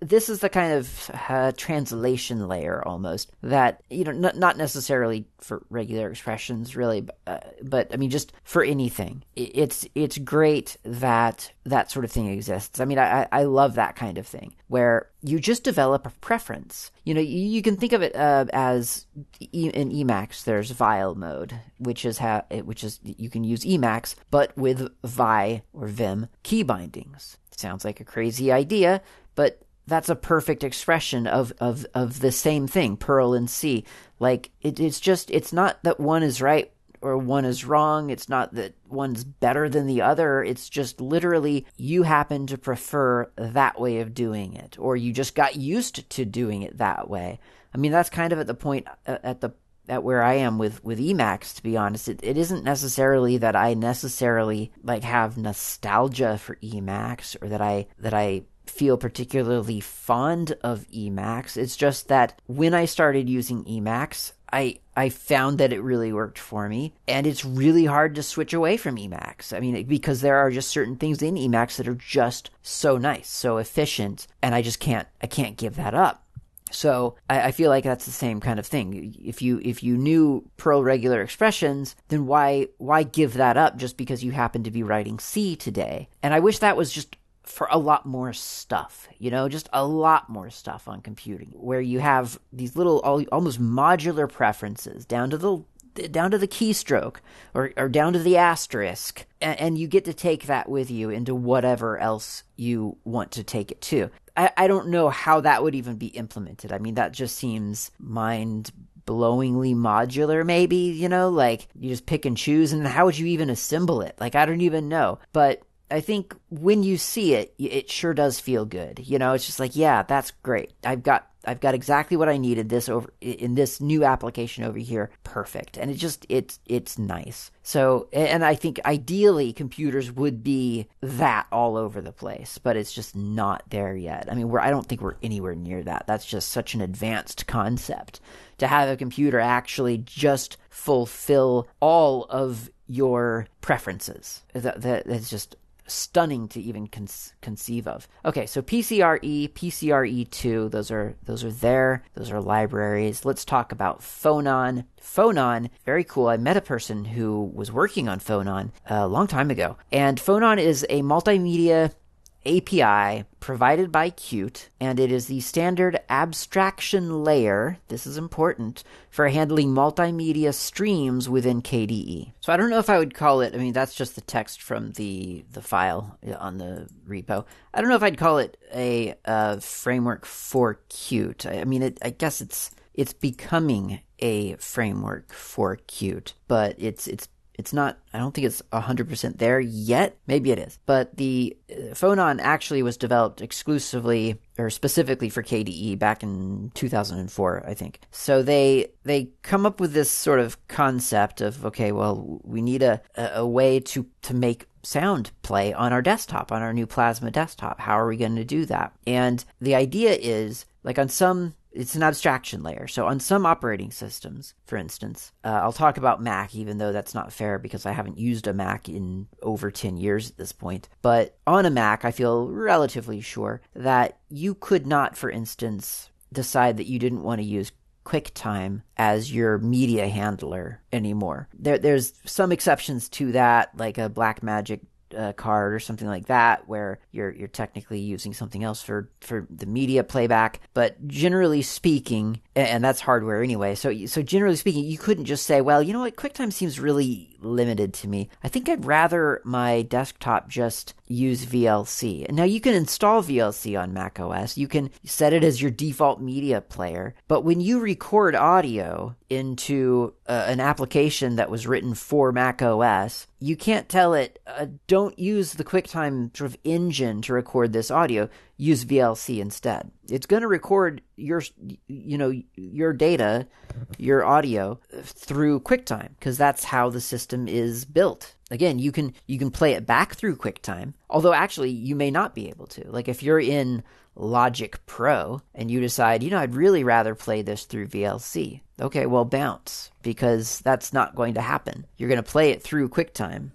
this is the kind of uh, translation layer almost that you know n- not necessarily for regular expressions really but, uh, but i mean just for anything. It's it's great that that sort of thing exists. I mean i i love that kind of thing where you just develop a preference. You know you, you can think of it uh, as e- in emacs there's vile mode which is how which is you can use emacs but with vi or vim key bindings. Sounds like a crazy idea but that's a perfect expression of, of, of the same thing, Perl and C. Like, it, it's just, it's not that one is right or one is wrong. It's not that one's better than the other. It's just literally you happen to prefer that way of doing it, or you just got used to doing it that way. I mean, that's kind of at the point, uh, at the at where I am with with Emacs, to be honest, it, it isn't necessarily that I necessarily like have nostalgia for Emacs or that I that I feel particularly fond of Emacs. It's just that when I started using Emacs, I I found that it really worked for me, and it's really hard to switch away from Emacs. I mean, because there are just certain things in Emacs that are just so nice, so efficient, and I just can't I can't give that up. So I, I, feel like that's the same kind of thing. If you if you knew Perl regular expressions, then why why give that up just because you happen to be writing C today? And I wish that was just for a lot more stuff, you know, just a lot more stuff on computing where you have these little almost modular preferences down to the down to the keystroke or, or down to the asterisk and, and you get to take that with you into whatever else you want to take it to. I, I don't know how that would even be implemented. I mean that just seems mind blowingly modular maybe you know like you just pick and choose and how would you even assemble it? Like i don't even know. But I think when you see it, it sure does feel good. You know, it's just like, yeah, that's great. I've got I've got exactly what I needed this over in this new application over here. Perfect. And it just it's it's nice. So and I think ideally computers would be that all over the place, but it's just not there yet. I mean, we're I don't think we're anywhere near that. That's just such an advanced concept to have a computer actually just fulfill all of your preferences. That, that, that's just stunning to even con- conceive of. Okay, so PCRE, PCRE2, those are those are there. Those are libraries. Let's talk about Phonon. Phonon, very cool. I met a person who was working on Phonon uh, a long time ago. And Phonon is a multimedia API provided by Qt, and it is the standard abstraction layer. This is important for handling multimedia streams within KDE. So I don't know if I would call it. I mean, that's just the text from the the file on the repo. I don't know if I'd call it a, a framework for Qt. I, I mean, it, I guess it's it's becoming a framework for Qt, but it's it's it's not i don't think it's 100% there yet. Maybe it is. But the uh, phonon actually was developed exclusively or specifically for kde back in 2004 i think. So they they come up with this sort of concept of okay well we need a, a way to to make sound play on our desktop on our new plasma desktop. How are we going to do that? And the idea is like on some it's an abstraction layer. So on some operating systems, for instance, uh, I'll talk about Mac, even though that's not fair because I haven't used a Mac in over 10 years at this point. But on a Mac, I feel relatively sure that you could not, for instance, decide that you didn't want to use QuickTime as your media handler anymore. There, there's some exceptions to that, like a Blackmagic uh, card or something like that, where you're you're technically using something else for for the media playback. But generally speaking, and that's hardware anyway. So so generally speaking, you couldn't just say, well, you know what, QuickTime seems really limited to me. I think I'd rather my desktop just use VLC. Now you can install VLC on Mac OS. You can set it as your default media player. But when you record audio into uh, an application that was written for Mac OS, you can't tell it, uh, don't use the QuickTime sort of engine to record this audio use VLC instead. It's going to record your you know your data, your audio through QuickTime because that's how the system is built. Again, you can you can play it back through QuickTime, although actually you may not be able to. Like if you're in Logic Pro and you decide, you know, I'd really rather play this through VLC. Okay, well bounce because that's not going to happen. You're going to play it through QuickTime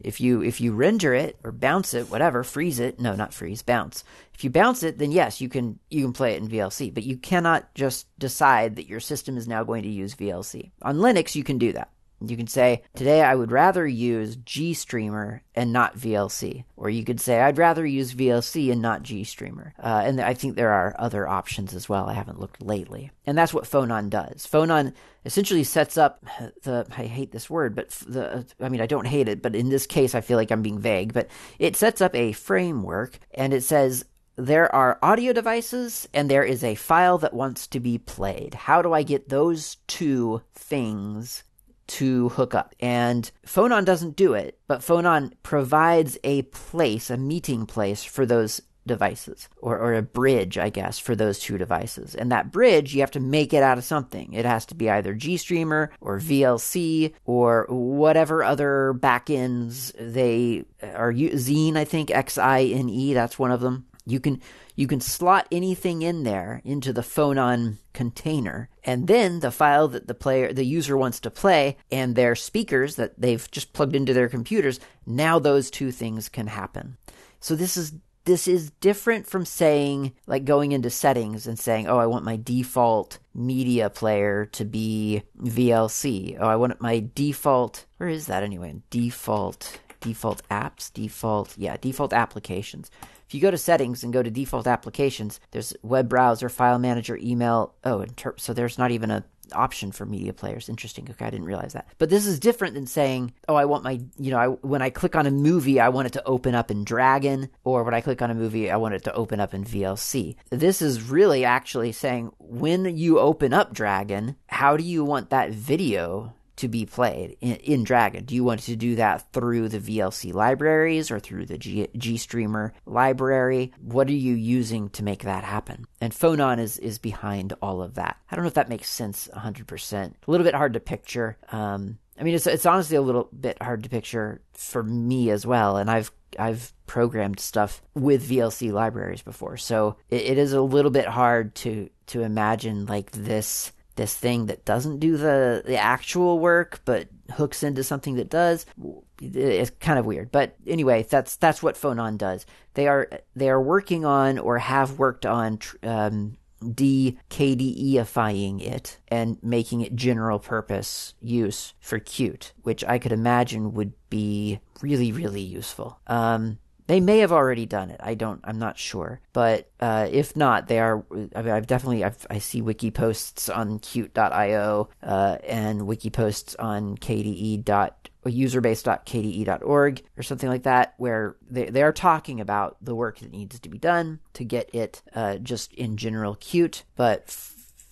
if you if you render it or bounce it, whatever, freeze it, no, not freeze, bounce. If you bounce it, then yes, you can you can play it in VLC, but you cannot just decide that your system is now going to use VLC. On Linux, you can do that. You can say, today I would rather use GStreamer and not VLC. Or you could say, I'd rather use VLC and not GStreamer. Uh, and I think there are other options as well. I haven't looked lately. And that's what Phonon does. Phonon essentially sets up the, I hate this word, but the, I mean, I don't hate it, but in this case, I feel like I'm being vague, but it sets up a framework and it says, there are audio devices and there is a file that wants to be played. How do I get those two things to hook up. And Phonon doesn't do it, but Phonon provides a place, a meeting place for those devices, or, or a bridge, I guess, for those two devices. And that bridge, you have to make it out of something. It has to be either GStreamer or VLC or whatever other backends they are. Xine, I think, X I N E, that's one of them. You can you can slot anything in there into the phonon container and then the file that the player the user wants to play and their speakers that they've just plugged into their computers now those two things can happen. So this is this is different from saying like going into settings and saying oh i want my default media player to be vlc oh i want my default where is that anyway? Default default apps default yeah default applications if you go to settings and go to default applications, there's web browser, file manager, email. Oh, so there's not even a option for media players. Interesting. Okay, I didn't realize that. But this is different than saying, oh, I want my, you know, I, when I click on a movie, I want it to open up in Dragon, or when I click on a movie, I want it to open up in VLC. This is really actually saying when you open up Dragon, how do you want that video to be played in, in, Dragon? Do you want to do that through the VLC libraries or through the G, GStreamer library? What are you using to make that happen? And Phonon is, is behind all of that. I don't know if that makes sense 100%. A little bit hard to picture. Um, I mean, it's, it's honestly a little bit hard to picture for me as well. And I've I've programmed stuff with VLC libraries before, so it, it is a little bit hard to to imagine like this this thing that doesn't do the, the actual work but hooks into something that does. It's kind of weird. But anyway that's that's what phonon does. They are they are working on or have worked on um, de-KDEifying it and making it general purpose use for Qt, which I could imagine would be really, really useful. Um, they may have already done it. I don't. I'm not sure. But uh, if not, they are. I mean, I've definitely. I've, i see wiki posts on Qt.io uh, and wiki posts on KDE userbase.kde.org or something like that, where they, they are talking about the work that needs to be done to get it uh, just in general Qt. But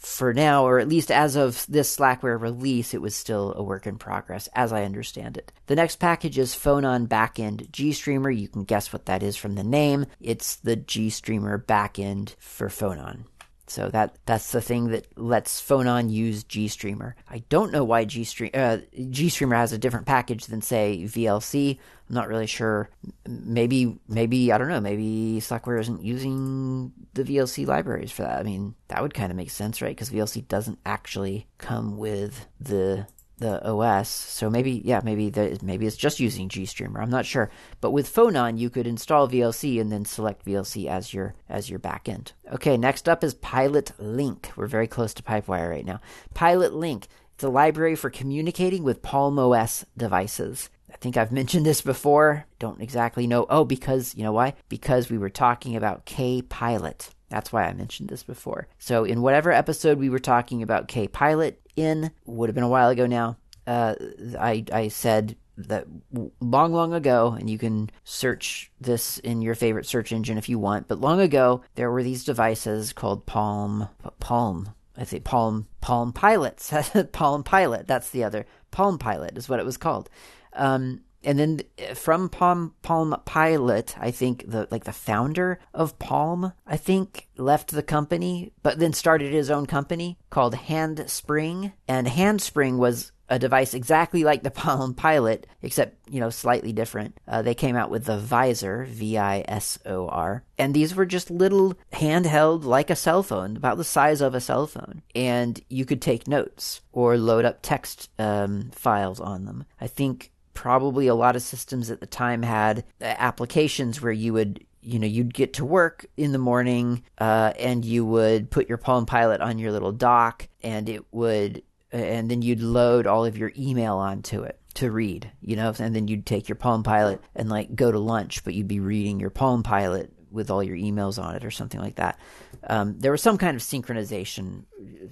for now, or at least as of this Slackware release, it was still a work in progress, as I understand it. The next package is Phonon Backend GStreamer. You can guess what that is from the name. It's the GStreamer backend for Phonon. So that that's the thing that lets Phonon use GStreamer. I don't know why GStream, uh, GStreamer has a different package than say VLC. I'm not really sure. Maybe maybe I don't know. Maybe Slackware isn't using the VLC libraries for that. I mean, that would kind of make sense, right? Because VLC doesn't actually come with the the OS. So maybe, yeah, maybe the, maybe it's just using GStreamer. I'm not sure. But with Phonon, you could install VLC and then select VLC as your as your backend. Okay, next up is Pilot Link. We're very close to Pipewire right now. Pilot Link. It's a library for communicating with Palm OS devices. I think I've [LAUGHS] mentioned this before. Don't exactly know. Oh, because you know why? Because we were talking about KPilot. That's why I mentioned this before. So, in whatever episode we were talking about KPilot in, would have been a while ago now, uh, I, I said that long, long ago, and you can search this in your favorite search engine if you want, but long ago, there were these devices called Palm, Palm, I say Palm, Palm Pilots, [LAUGHS] Palm Pilot, that's the other, Palm Pilot is what it was called. Um, and then from Palm Palm Pilot, I think the like the founder of Palm, I think left the company, but then started his own company called Handspring. And Handspring was a device exactly like the [LAUGHS] Palm Pilot, except you know slightly different. Uh, they came out with the Visor, V-I-S-O-R, and these were just little handheld, like a cell phone, about the size of a cell phone, and you could take notes or load up text um, files on them. I think probably a lot of systems at the time had uh, applications where you would you know you'd get to work in the morning uh, and you would put your palm pilot on your little dock and it would and then you'd load all of your email onto it to read you know and then you'd take your palm pilot and like go to lunch but you'd be reading your palm pilot with all your emails on it or something like that. Um, there was some kind of synchronization.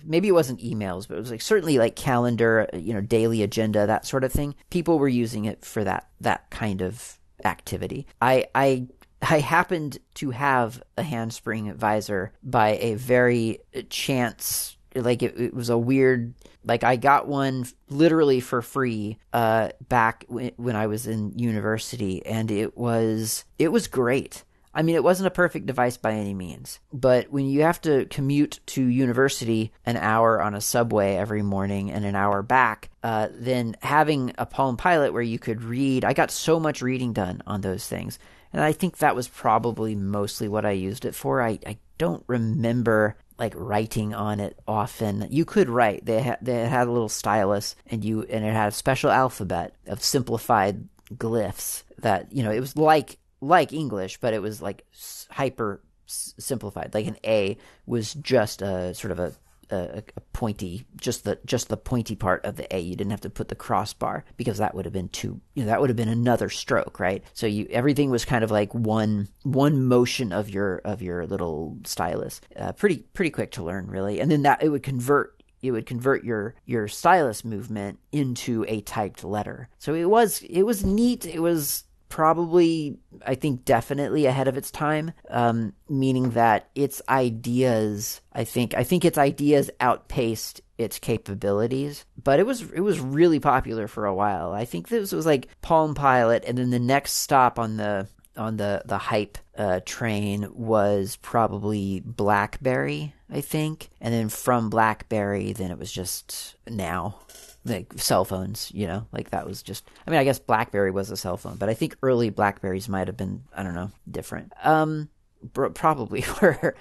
Maybe it wasn't emails, but it was like certainly like calendar, you know, daily agenda, that sort of thing. People were using it for that that kind of activity. I I I happened to have a handspring visor by a very chance like it, it, was a weird like i got one literally for free uh back when, when i was in university and it was it was great I mean, it wasn't a perfect device by any means, but when you have to commute to university an hour on a subway every morning and an hour back, uh, then having a Palm Pilot where you could read, I got so much reading done on those things. And I think that was probably mostly what I used it for. I, I don't remember like writing on it often. You could write. They had they had a little stylus, and you and it had a special alphabet of simplified glyphs that you know it was like like English, but it was like hyper simplified. Like an A was just a sort of a, a, a, pointy, just the just the pointy part of the A. You didn't have to put the crossbar because that would have been too. You know, that would have been another stroke, right? So you everything was kind of like one one motion of your of your little stylus. Uh, pretty pretty quick to learn, really. And then that it would convert it would convert your your stylus movement into a typed letter. So it was it was neat. It was probably I think definitely ahead of its time, um, meaning that its ideas I think I think its ideas outpaced its capabilities. But it was it was really popular for a while. I think this was like Palm Pilot, and then the next stop on the on the the hype uh, train was probably BlackBerry, I think, and then from BlackBerry, then it was just now like cell phones, you know, like that was just. I mean, I guess BlackBerry was a cell phone, but I think early Blackberries might have been I don't know different. Um, probably [LAUGHS] were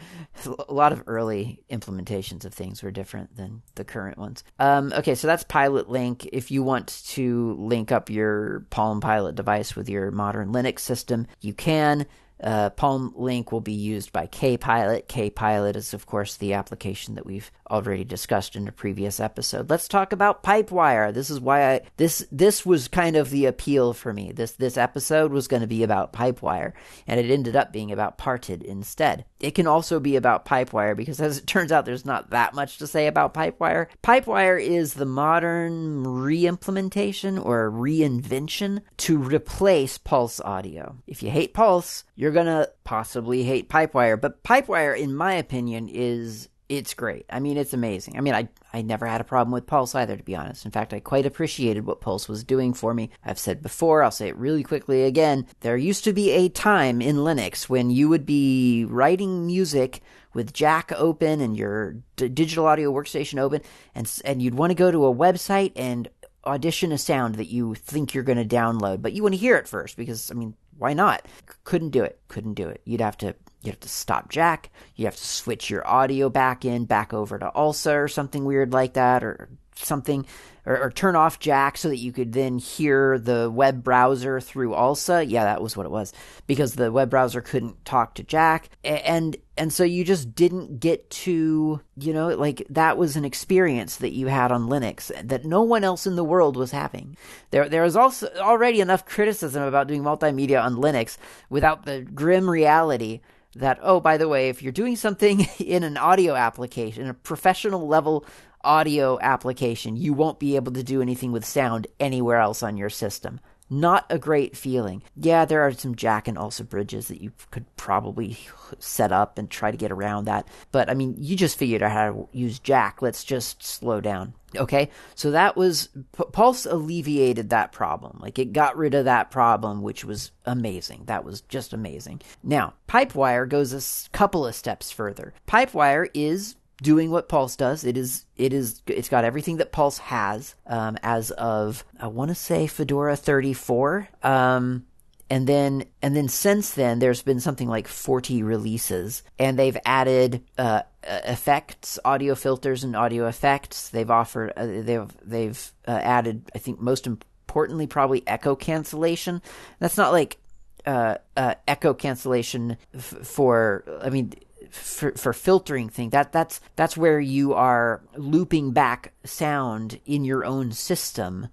a lot of early implementations of things were different than the current ones. Um, okay, so that's Pilot Link. If you want to link up your Palm Pilot device with your modern Linux system, you can. Uh, Palm Link will be used by KPilot. KPilot is, of course, the application that we've already discussed in a previous episode. Let's talk about Pipewire. This is why I this this was kind of the appeal for me. This this episode was going to be about Pipewire, and it ended up being about Parted instead. It can also be about Pipewire because, as it turns out, there's not that much to say about Pipewire. Pipewire is the modern re-implementation or reinvention to replace Pulse audio. If you hate Pulse, you're gonna possibly hate Pipewire, but Pipewire, in my opinion, is it's great. I mean, it's amazing. I mean, I I never had a problem with Pulse either, to be honest. In fact, I quite appreciated what Pulse was doing for me. I've said before, I'll say it really quickly again. There used to be a time in Linux when you would be writing music with Jack open and your d- digital audio workstation open, and and you'd want to go to a website and audition a sound that you think you're going to download, but you want to hear it first because I mean, why not? C- couldn't do it. Couldn't do it. You'd have to you have to stop Jack. You have to switch your audio back in, back over to ALSA or something weird like that, or something, or, or, turn off Jack so that you could then hear the web browser through ALSA. Yeah, that was what it was because the web browser couldn't talk to Jack, and and so you just didn't get to, you know, like that was an experience that you had on Linux that no one else in the world was having. There there was also already enough criticism about doing multimedia on Linux without the grim reality that oh by the way if you're doing something [LAUGHS] in an audio application a professional level audio application you won't be able to do anything with sound anywhere else on your system not a great feeling. Yeah, there are some jack and ALSA bridges that you could probably set up and try to get around that. But I mean, you just figured out how to use jack. Let's just slow down. Okay, so that was Pulse alleviated that problem. Like it got rid of that problem, which was amazing. That was just amazing. Now, Pipewire goes a couple of steps further. Pipewire is doing what Pulse does. It is it is it's got everything that Pulse has um, as of I want to say Fedora 34. Um, and then and then since then there's been something like 40 releases and they've added uh, effects audio filters and audio effects they've offered uh, they've they've uh, added i think most importantly probably echo cancellation that's not like uh, uh, echo cancellation f- for i mean for, for filtering thing. That that's that's where you are looping back sound in your own system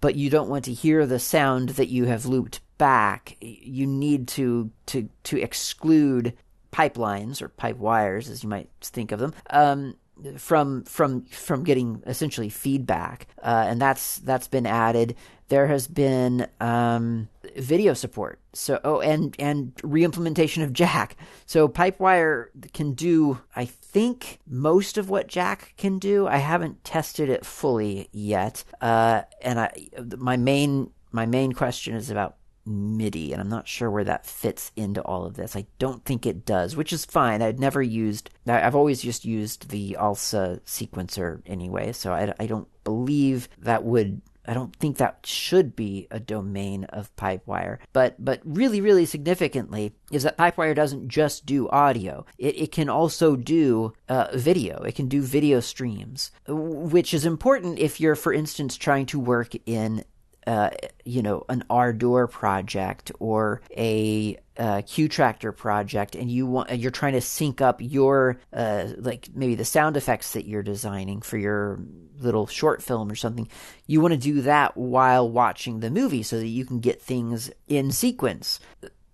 but you don't want to hear the sound that you have looped back. You need to to to exclude pipelines or pipe wires as you might think of them. Um, from from from getting essentially feedback uh, and that's that's been added there has been um, video support. So oh, and and reimplementation of Jack. So Pipewire can do, I think, most of what Jack can do. I haven't tested it fully yet, uh, and I my main my main question is about MIDI, and I'm not sure where that fits into all of this. I don't think it does, which is fine. I'd never used, I've always just used the ALSA sequencer anyway, so I, I don't believe that would I don't think that should be a domain of Pipewire. But but really, really significantly is that Pipewire doesn't just do audio. It, it can also do uh, video. It can do video streams, which is important if you're, for instance, trying to work in uh, you know, an Ardour project or a uh, Qtractor project, and you want you're trying to sync up your uh, like maybe the sound effects that you're designing for your little short film or something. You want to do that while watching the movie so that you can get things in sequence.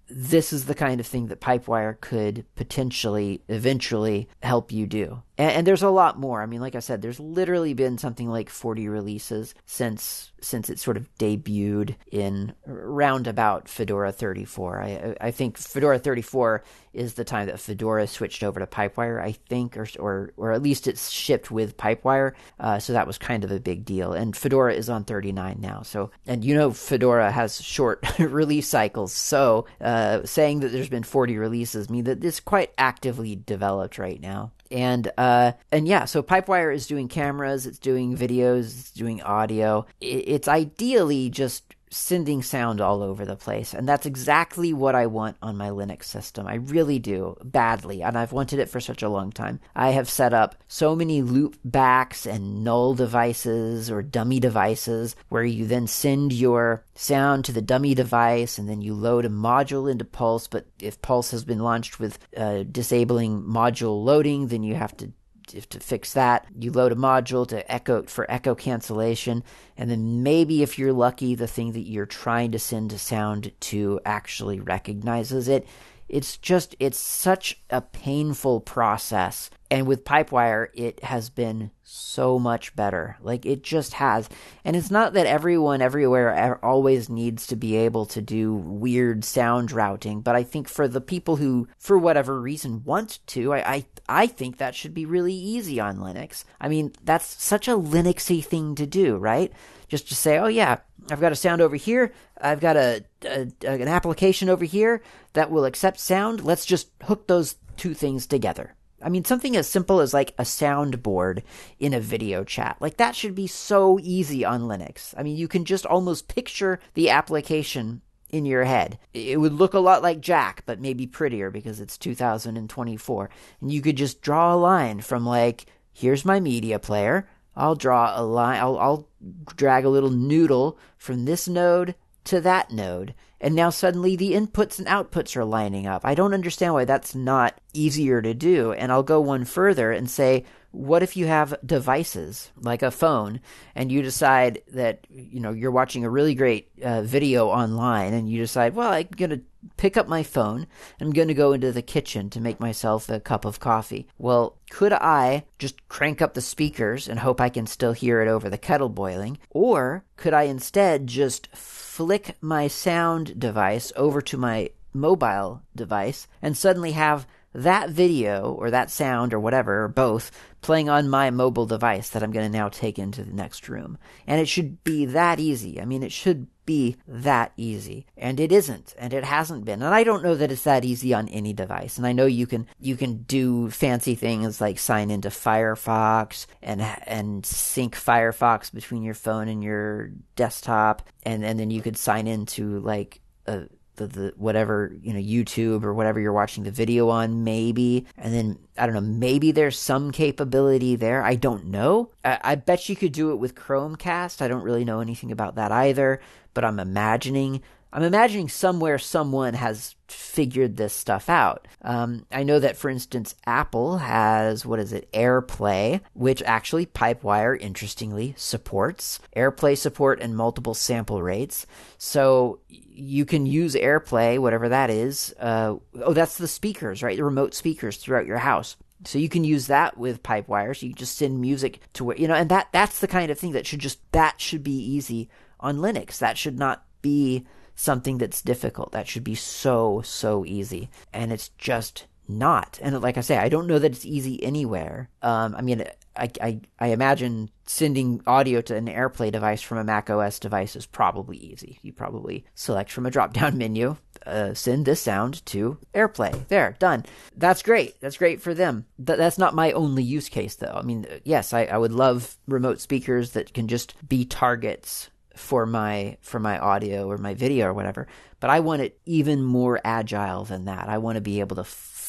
this is the kind of thing that Pipewire could potentially, eventually help you do. And, and, there's a lot more. I mean, like I said, there's literally been something like 40 releases since since it sort of debuted in round about Fedora 34. I, I think Fedora 34 is the time that Fedora switched over to Pipewire, I think, or or, or at least it's shipped with Pipewire. Uh, so that was kind of a big deal. And Fedora is on 39 now. So, and you know, Fedora has short [LAUGHS] release cycles. So uh, saying that there's been 40 releases means that it's quite actively developed right now and uh, and yeah, so Pipewire is doing cameras, it's doing videos, it's doing audio. It's ideally just sending sound all over the place. And that's exactly what I want on my Linux system. I really do, badly. And I've wanted it for such a long time. I have set up so many loop backs and null devices or dummy devices where you then send your sound to the dummy device and then you load a module into Pulse. But if Pulse has been launched with uh, disabling module loading, then you have to to fix that, you load a module to echo for echo cancellation, and then maybe if you're lucky, the thing that you're trying to send to sound to actually recognizes it. It's just it's such a painful process and with Pipewire, it has been so much better. Like it just has. And it's not that everyone everywhere always needs to be able to do weird sound routing, but I think for the people who, for whatever reason, want to, I, I, I think that should be really easy on Linux. I mean, that's such a Linuxy thing to do, right? Just to say, oh yeah, I've got a sound over here. I've got a, a, an application over here that will accept sound. Let's just hook those two things together I mean, something as simple as like a soundboard in a video chat. Like that should be so easy on Linux. I mean, you can just almost picture the application in your head. It would look a lot like Jack, but maybe prettier because it's 2024. And you could just draw a line from like, here's my media player. I'll draw a line, I'll, I'll drag a little noodle from this node to that node. And now suddenly the inputs and outputs are lining up. I don't understand why that's not easier to do. And I'll go one further and say, what if you have devices like a phone and you decide that you know you're watching a really great uh, video online and you decide well i'm going to pick up my phone i'm going to go into the kitchen to make myself a cup of coffee. Well could i just crank up the speakers and hope i can still hear it over the kettle boiling? Or could i instead just flick my sound device over to my mobile device and suddenly have that video or that sound or whatever, or both, playing on my mobile device that I'm going to now take into the next room. And it should be that easy. I mean, it should be that easy. And it isn't, and it hasn't been. And I don't know that it's that easy on any device. And I know you can you can do fancy things like sign into Firefox and and sync Firefox between your phone and your desktop and and then you could sign into like a the, the whatever you know YouTube or whatever you're watching the video on maybe and then I don't know maybe there's some capability there I don't know I, I bet you could do it with Chromecast I don't really know anything about that either but I'm imagining I'm imagining somewhere someone has figured this stuff out. Um, I know that, for instance, Apple has, what is it, AirPlay, which actually Pipewire, interestingly, supports. AirPlay support and multiple sample rates. So you can use AirPlay, whatever that is. Uh, oh, that's the speakers, right? The remote speakers throughout your house. So you can use that with pipe wires. you just send music to where, you know, and that, that's the kind of thing that should just, that should be easy on Linux. That should not be something that's difficult. That should be so, so easy. And it's just not. And like I say, I don't know that it's easy anywhere. Um, I mean, I, I, I, imagine sending audio to an AirPlay device from a Mac OS device is probably easy. You probably select from a drop down [LAUGHS] menu, uh, send this sound to AirPlay. There, done. That's great. That's great for them. Th- that's not my only use case, though. I mean, yes, I, I would love remote speakers that can just be targets for my for my audio or my video or whatever but i want it even more agile than that i want to be able to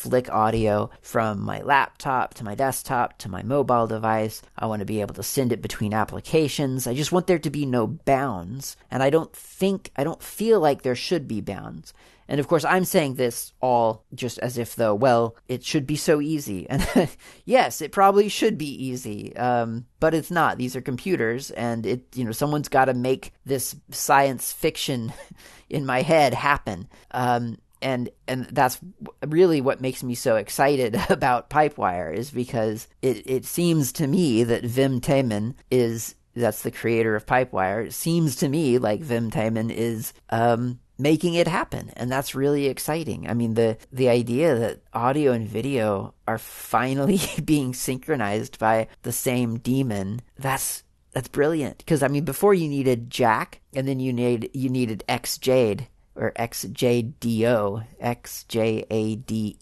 flick audio from my laptop to my desktop to my mobile device i want to be able to send it between applications i just want there to be no bounds and i don't think i don't feel like there should be bounds and of course, I'm saying this all just as if, though, well, it should be so easy. [LAUGHS] And yes, it probably should be easy, um, but it's not. These are computers, and it, you know, someone's got to make this science fiction [LAUGHS] in my head happen. Um, and and that's really what makes me so excited [LAUGHS] about Pipewire is because it, it seems to me that Wim Tayman is that's the creator of Pipewire. It seems to me like Wim Tayman is um, making it happen, and that's really exciting. I mean the the idea that audio and video are finally [LAUGHS] being synchronized by the same daemon that's that's brilliant because I mean before you needed Jack and then you need you needed XJade or XJDO, XJADEO.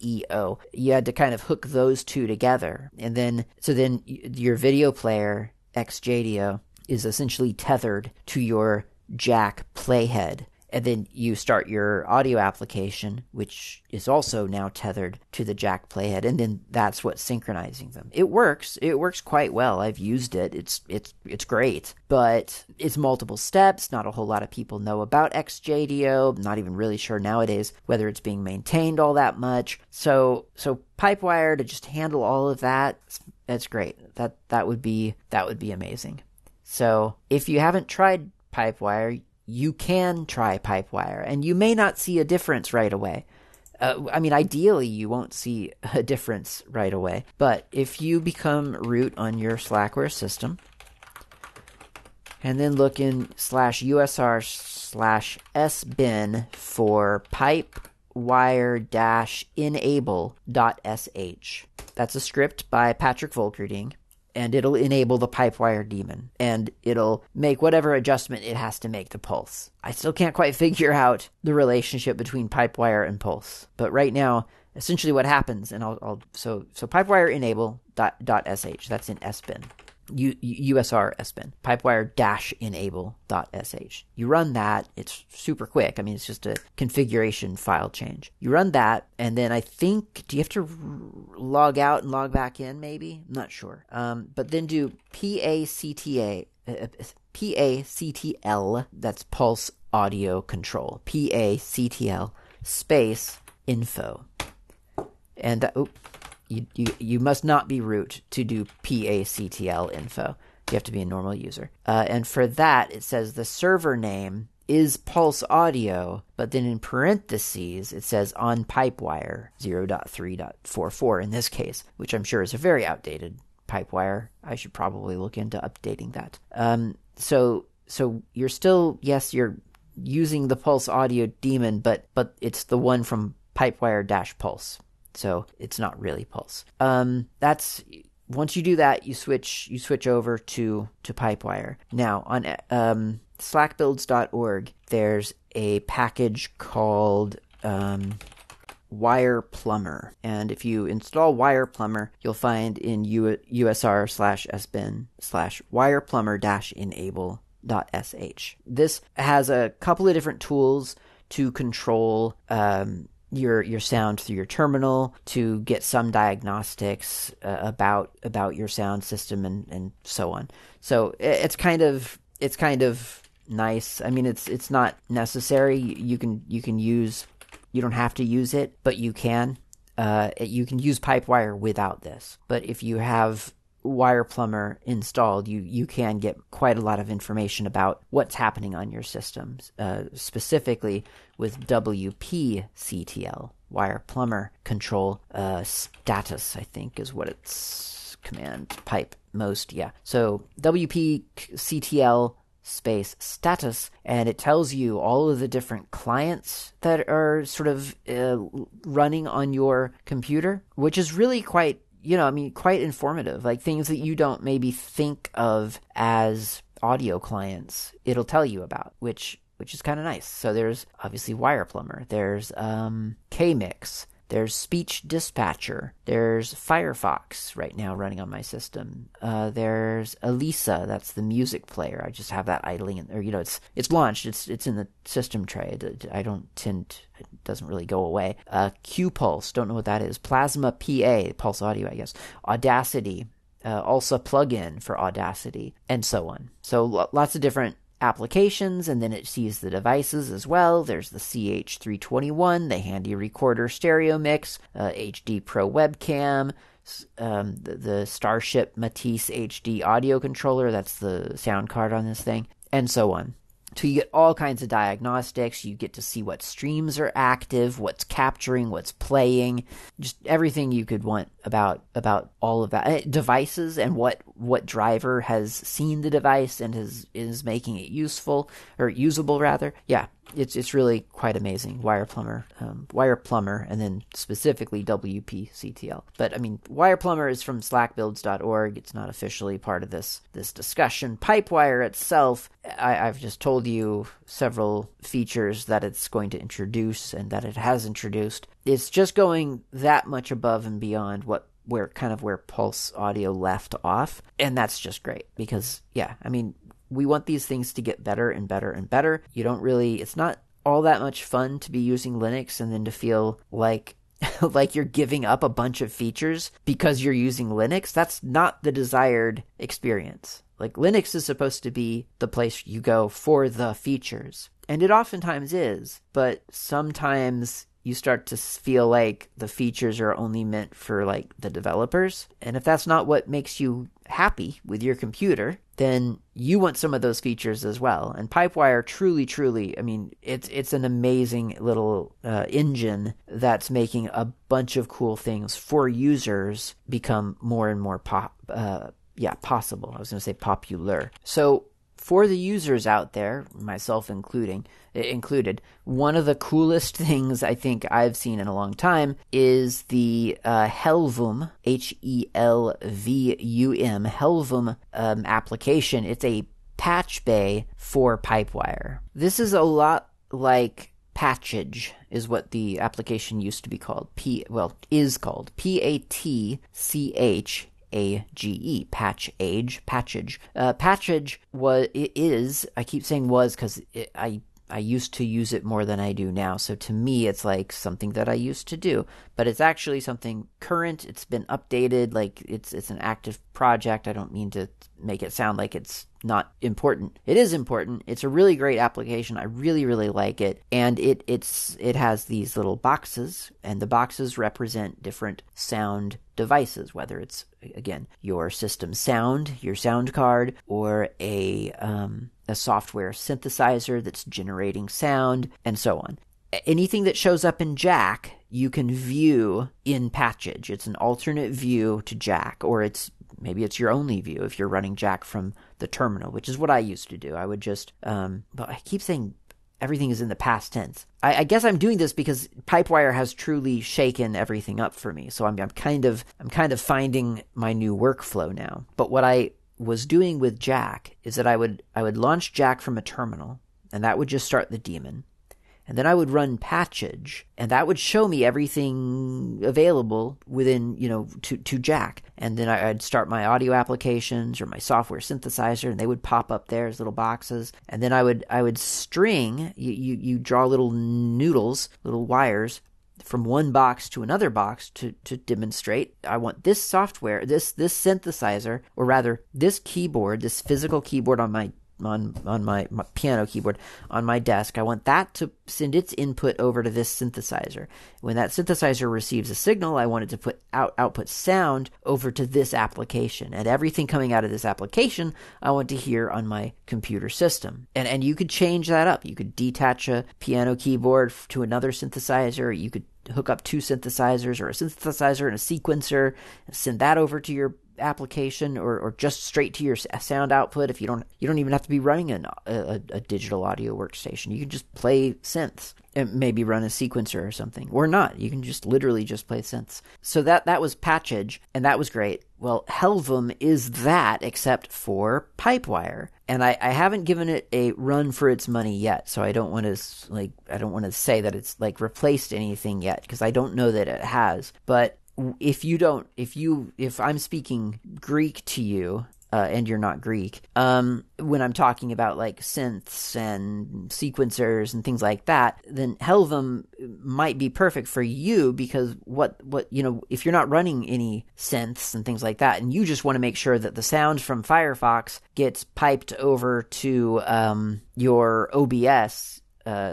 You had to kind of hook those two together. And then, so then your video player, Xjadeo, is essentially tethered to your jack playhead and then you start your audio application, which is also now tethered to the jack playhead, and then that's what's synchronizing them. It works. It works quite well. I've used it. It's it's it's great, but it's multiple steps. Not a whole lot of people know about Xjadeo. not even really sure nowadays whether it's being maintained all that much. So so Pipewire to just handle all of that, that's great. That that would be that would be amazing. So if you haven't tried Pipewire, you can try Pipewire, and you may not see a difference right away. Uh, I mean, ideally, you won't see a difference right away. But if you become root on your Slackware system, and then look in slash USR slash sbin for pipewire dash enable dot sh. That's a script by Patrick Volkerding and it'll enable the pipewire daemon and it'll make whatever adjustment it has to make to pulse. I still can't quite figure out the relationship between pipewire and pulse, but right now, essentially what happens, and I'll, I'll so so pipewire enable dot, dot sh that's in sbin. U, USR SBIN, pipewire dash enable dot sh. You run that, it's super quick. I mean, it's just a configuration file change. You run that, and then I think, do you have to log out and log back in, maybe? I'm not sure. Um, but then do PACTA, uh, uh PACTL, that's Pulse Audio Control, PACTL space info. And that, oh, you, you, must not be root to do PACTL info. You have to be a normal user. Uh, and for that, it says the server name is Pulse Audio, but then in parentheses it says on Pipewire 0.3.44 in this case, which I'm sure is a very outdated Pipewire. I should probably look into updating that. Um, so so you're still yes you're using the Pulse Audio daemon, but but it's the one from Pipewire dash Pulse so it's not really Pulse. Um, that's once you do that, you switch you switch over to to Pipewire. Now on um, slackbuilds.org, there's a package called um, Wire Plumber, and if you install Wire Plumber, you'll find in U- USR slash sbin slash Wire Plumber dash enable dot sh. This has a couple of different tools to control um, your your sound through your terminal to get some diagnostics uh, about about your sound system and and so on. So it's kind of it's kind of nice. I mean, it's it's not necessary. You can you can use you don't have to use it, but you can. Uh, you can use Pipewire without this. But if you have Wire Plumber installed, you you can get quite a lot of information about what's happening on your systems, uh, specifically with WPCTL, Wire Plumber Control uh, Status. I think is what its command pipe most. Yeah, so WPCTL space status and it tells you all of the different clients that are sort of uh, running on your computer which is really quite you know, I mean, quite informative. Like things that you don't maybe think of as audio clients, it'll tell you about, which which is kind of nice. So there's obviously Wire Plumber, there's um, KMix, there's Speech Dispatcher. There's Firefox right now running on my system. Uh, there's Elisa, that's the music player. I just have that idling, in, or you know, it's it's launched. It's it's in the system tray. I don't tend it doesn't really go away. Uh, pulse. don't know what that is. Plasma PA, Pulse Audio, I guess. Audacity, uh, also plugin for Audacity, and so on. So lots of different applications and then it sees the devices as well. There's the CH321, the handy recorder stereo mix, uh, HD Pro webcam, um, the, the, Starship Matisse HD audio controller, that's the sound card on this thing, and so on. So you get all kinds of diagnostics. You get to see what streams are active, what's capturing, what's playing, just everything you could want about about all of that. Eh, devices and what what driver has seen the device and is is making it useful or usable rather. Yeah, it's it's really quite amazing. Wire Plumber, um, Wire Plumber, and then specifically WPCTL. But I mean, Wire Plumber is from SlackBuilds.org. It's not officially part of this this discussion. Pipewire itself, I, I've just told you several features that it's going to introduce and that it has introduced. It's just going that much above and beyond what where kind of where Pulse Audio left off, and that's just great because yeah, I mean we want these things to get better and better and better. You don't really, it's not all that much fun to be using Linux and then to feel like [LAUGHS] like you're giving up a bunch of features because you're using Linux. That's not the desired experience. Like Linux is supposed to be the place you go for the features. And it oftentimes is, but sometimes you start to feel like the features are only meant for like the developers. And if that's not what makes you happy with your computer, then you want some of those features as well. And Pipewire truly, truly, I mean, it's it's an amazing little uh, engine that's making a bunch of cool things for users become more and more pop. Uh, yeah, possible. I was going to say popular. So for the users out there, myself including included, one of the coolest [LAUGHS] things I think I've seen in a long time is the uh, Helvum H E L V U M Helvum um, application. It's a patch bay for Pipewire. This is a lot like Patchage is what the application used to be called. P well is called P A T C H a G E, patch age, patchage. Uh, patchage was is. I keep saying was because I I used to use it more than I do now. So to me, it's like something that I used to do, but it's actually something current. It's been updated. Like it's it's an active project. I don't mean to make it sound like it's not important. It is important. It's a really great application. I really really like it. And it it's it has these little boxes and the boxes represent different sound devices, whether it's again your system sound, your sound card or a um, a software synthesizer that's generating sound and so on. Anything that shows up in Jack, you can view in Patchage. It's an alternate view to Jack, or it's maybe it's your only view if you're running Jack from the terminal, which is what I used to do. I would just, um, but I keep saying everything is in the past tense. I, I, guess I'm doing this because Pipewire has truly shaken everything up for me. So I'm, I'm kind of I'm kind of finding my new workflow now. But what I was doing with Jack is that I would I would launch Jack from a terminal, and that would just start the daemon and then I would run patchage, and that would show me everything available within, you know, to, to Jack. And then I'd start my audio applications or my software synthesizer, and they would pop up there as little boxes. And then I would I would string you you, you draw little noodles, little wires from one box to another box to, to demonstrate I want this software, this this synthesizer, or rather this keyboard, this physical keyboard on my on on my, my, piano keyboard on my desk. I want that to send its input over to this synthesizer. When that synthesizer receives a signal, I want it to put out output sound over to this application. And everything coming out of this application, I want to hear on my computer system. And and you could change that up. You could detach a piano keyboard to another synthesizer. You could hook up two synthesizers or a synthesizer and a sequencer and send that over to your application or, or just straight to your sound output if you don't you don't even have to be running an, a, a digital audio workstation. You can just play synths. And maybe run a sequencer or something or not. You can just literally just play synths. So that that was patchage and that was great. Well helvum is that except for pipewire. And I, I haven't given it a run for its money yet so i don't want to like i don't want to say that it's like replaced anything yet because i don't know that it has. But if you don't if you if i'm speaking greek to you uh, and you're not Greek. Um, when I'm talking about like synths and sequencers and things like that, then Helvum might be perfect for you because what what you know if you're not running any synths and things like that, and you just want to make sure that the sound from Firefox gets piped over to um, your OBS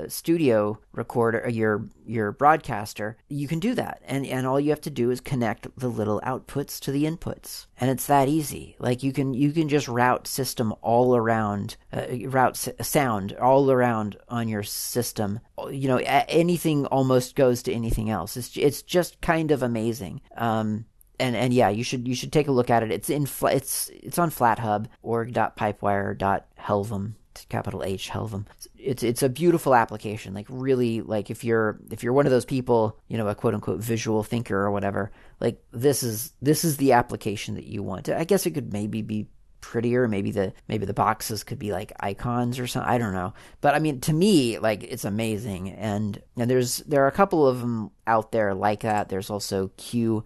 studio recorder, your your broadcaster, you can do that, and and all you have to do is connect the little outputs to the inputs, and it's that easy. Like you can you can just route system all around, uh, route s- sound all around on your system. You know, anything almost goes to anything else. It's it's just kind of amazing. Um, and and yeah, you should you should take a look at it. It's in it's it's on FlatHub org.pipewire.helvum capital H Helvum. It's it's a beautiful application. Like really, like if you're if you're one of those people, you know, a quote unquote visual thinker or whatever, like this is this is the application that you want. I guess it could maybe be prettier. Maybe the maybe the boxes could be like icons or something. I don't know. But I mean, to me, like it's amazing. And and there's there are a couple of them out there like that. There's also QPW,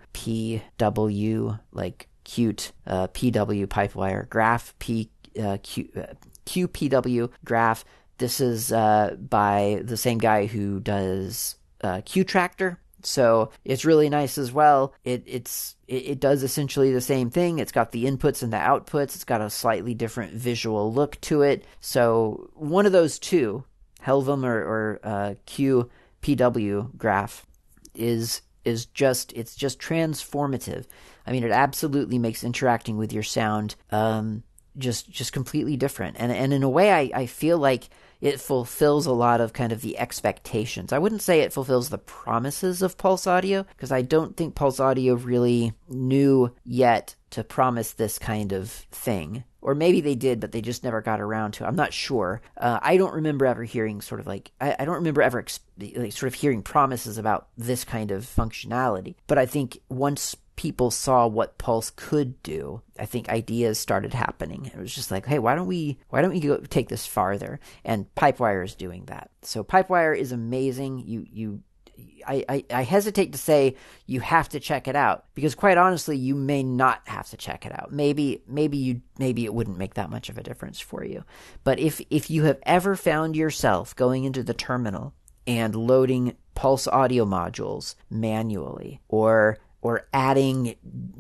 like cute uh, PW Pipewire Graph P uh, Q. Uh, QPW graph. This is uh, by the same guy who does uh, QTractor. So it's really nice as well. It it's it, it, does essentially the same thing. It's got the inputs and the outputs. It's got a slightly different visual look to it. So one of those two, Helvum or, or uh, QPW graph, is is just it's just transformative. I mean, it absolutely makes interacting with your sound um, just just completely different. And and in a way, I, I feel like it fulfills a lot of kind of the expectations. I wouldn't say it fulfills the promises of Pulse Audio because I don't think Pulse Audio really knew yet to promise this kind of thing. Or maybe they did, but they just never got around to. It. I'm not sure. Uh, I don't remember ever hearing sort of like I, I don't remember ever ex- like sort of hearing promises about this kind of functionality. But I think once people saw what Pulse could do, I think ideas started happening. It was just like, hey, why don't we why don't we go take this farther? And Pipewire is doing that. So Pipewire is amazing. You you I, I, I, hesitate to say you have to check it out because quite honestly you may not have to check it out maybe maybe you maybe it wouldn't make that much of a difference for you but if if you have ever found yourself going into the terminal and loading pulse audio modules manually or or adding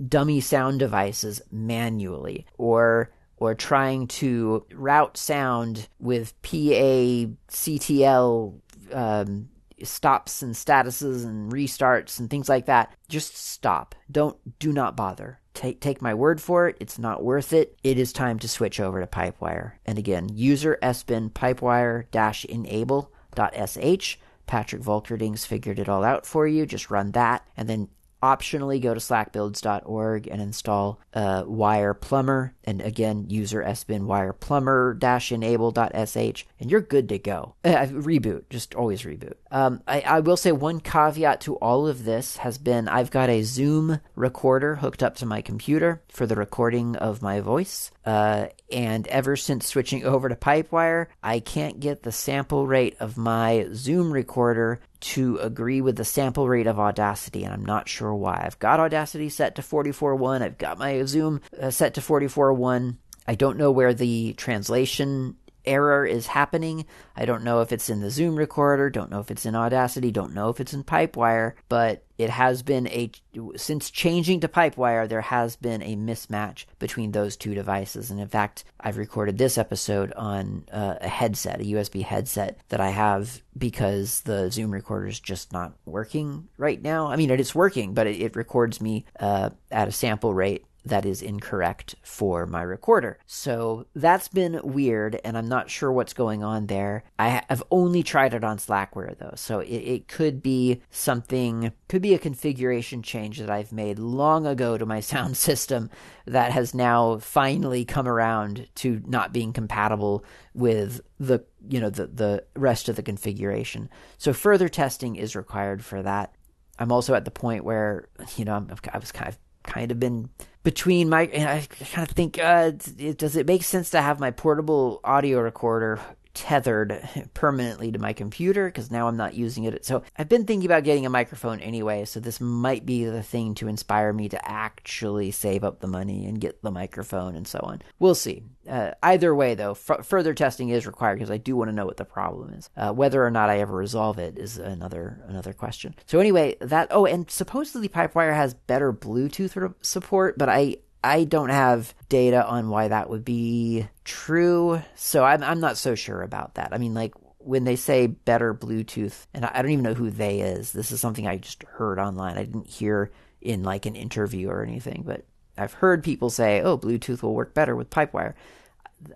dummy sound devices manually or or trying to route sound with PA CTL um, stops and statuses and restarts and things like that. Just stop. Don't do not bother. Take take my word for it. It's not worth it. It is time to switch over to Pipewire. And again, user sbin pipewire enable.sh. Patrick Volkerdings figured it all out for you. Just run that and then optionally go to slackbuilds.org and install uh, wire plumber. And again user sbin wire plumber dash enable.sh and you're good to go. [LAUGHS] Uh, reboot just always reboot. Um, I, I, will say one caveat to all of this has been i've got a zoom recorder hooked up to my computer for the recording of my voice. Uh, and ever since switching [LAUGHS] over to pipewire i can't get the sample rate of my zoom recorder to agree with the sample rate of Audacity, and I'm not sure why. I've got Audacity set to 44.1, I've got my Zoom uh, set to 44.1. I don't know where the translation error is happening. I don't know if it's in the Zoom recorder, don't know if it's in Audacity, don't know if it's in Pipewire, but it has been a since changing to Pipewire, there has been a mismatch between those two devices. And in fact, I've recorded this episode on uh, a headset, a USB headset that I have because the Zoom recorder is just not working right now. I mean, it is working, but it, it records me uh, at a sample rate that is incorrect for my recorder. So that's been weird, and I'm not sure what's going on there. I have only tried it on Slackware though, so it, it could be something, could be a configuration change that I've made long ago to my [LAUGHS] sound system that has now finally come around to not being compatible with the you know the the rest of the configuration. So further testing is required for that. I'm also at the point where you know I'm, I was kind of kind of been between my and I kind of think uh, does it make sense to have my portable audio recorder tethered permanently to my computer because now I'm not using it. So I've been thinking about getting a microphone anyway, so this might be the thing to inspire me to actually save up the money and get the microphone and so on. We'll see. Uh, either way, though, f- further testing is required because I do want to know what the problem is. Uh, whether or not I ever resolve it is another another question. So anyway, that oh, and supposedly Pipewire has better Bluetooth support, but I I don't have data on why that would be true, so I'm I'm not so sure about that. I mean, like when they say better Bluetooth, and I don't even know who they is. This is something I just heard online. I didn't hear in like an interview or anything, but I've heard people say, "Oh, Bluetooth will work better with PipeWire."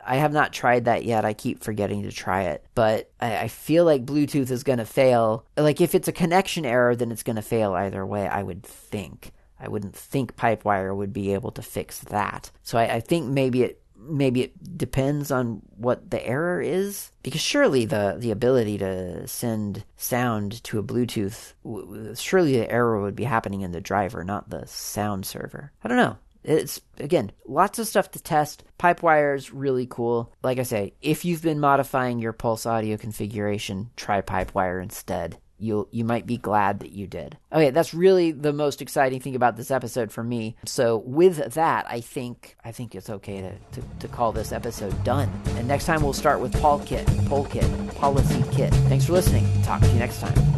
I have not tried that yet. I keep forgetting to try it, but I, I feel like Bluetooth is going to fail. Like if it's a connection error, then it's going to fail either way. I would think. I wouldn't think PipeWire would be able to fix that. So I, I think maybe it maybe it depends on what the error is because surely the the ability to send sound to a bluetooth surely the error would be happening in the driver not the sound server. I don't know. It's again lots of stuff to test. Pipewire is really cool. Like i say if you've been modifying your pulse audio configuration try pipewire instead you you might be glad that you did. Okay, that's really the most exciting thing about this episode for me. So with that, I think I think it's okay to, to, to call this episode done. And next time we'll start with Paul Kit, Pol Kit, Policy Kit. Thanks for listening. Talk to you next time.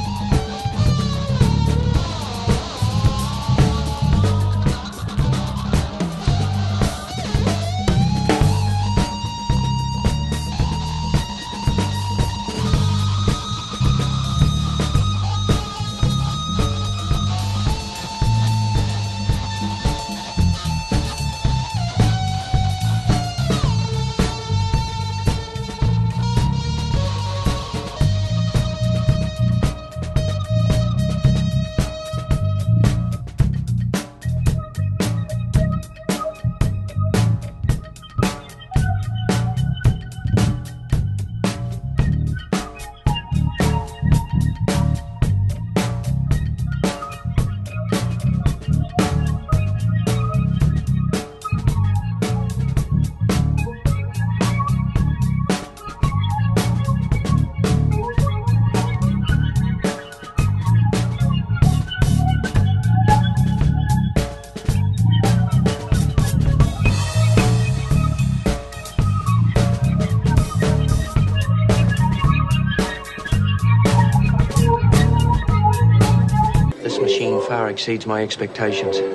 Exceeds my expectations.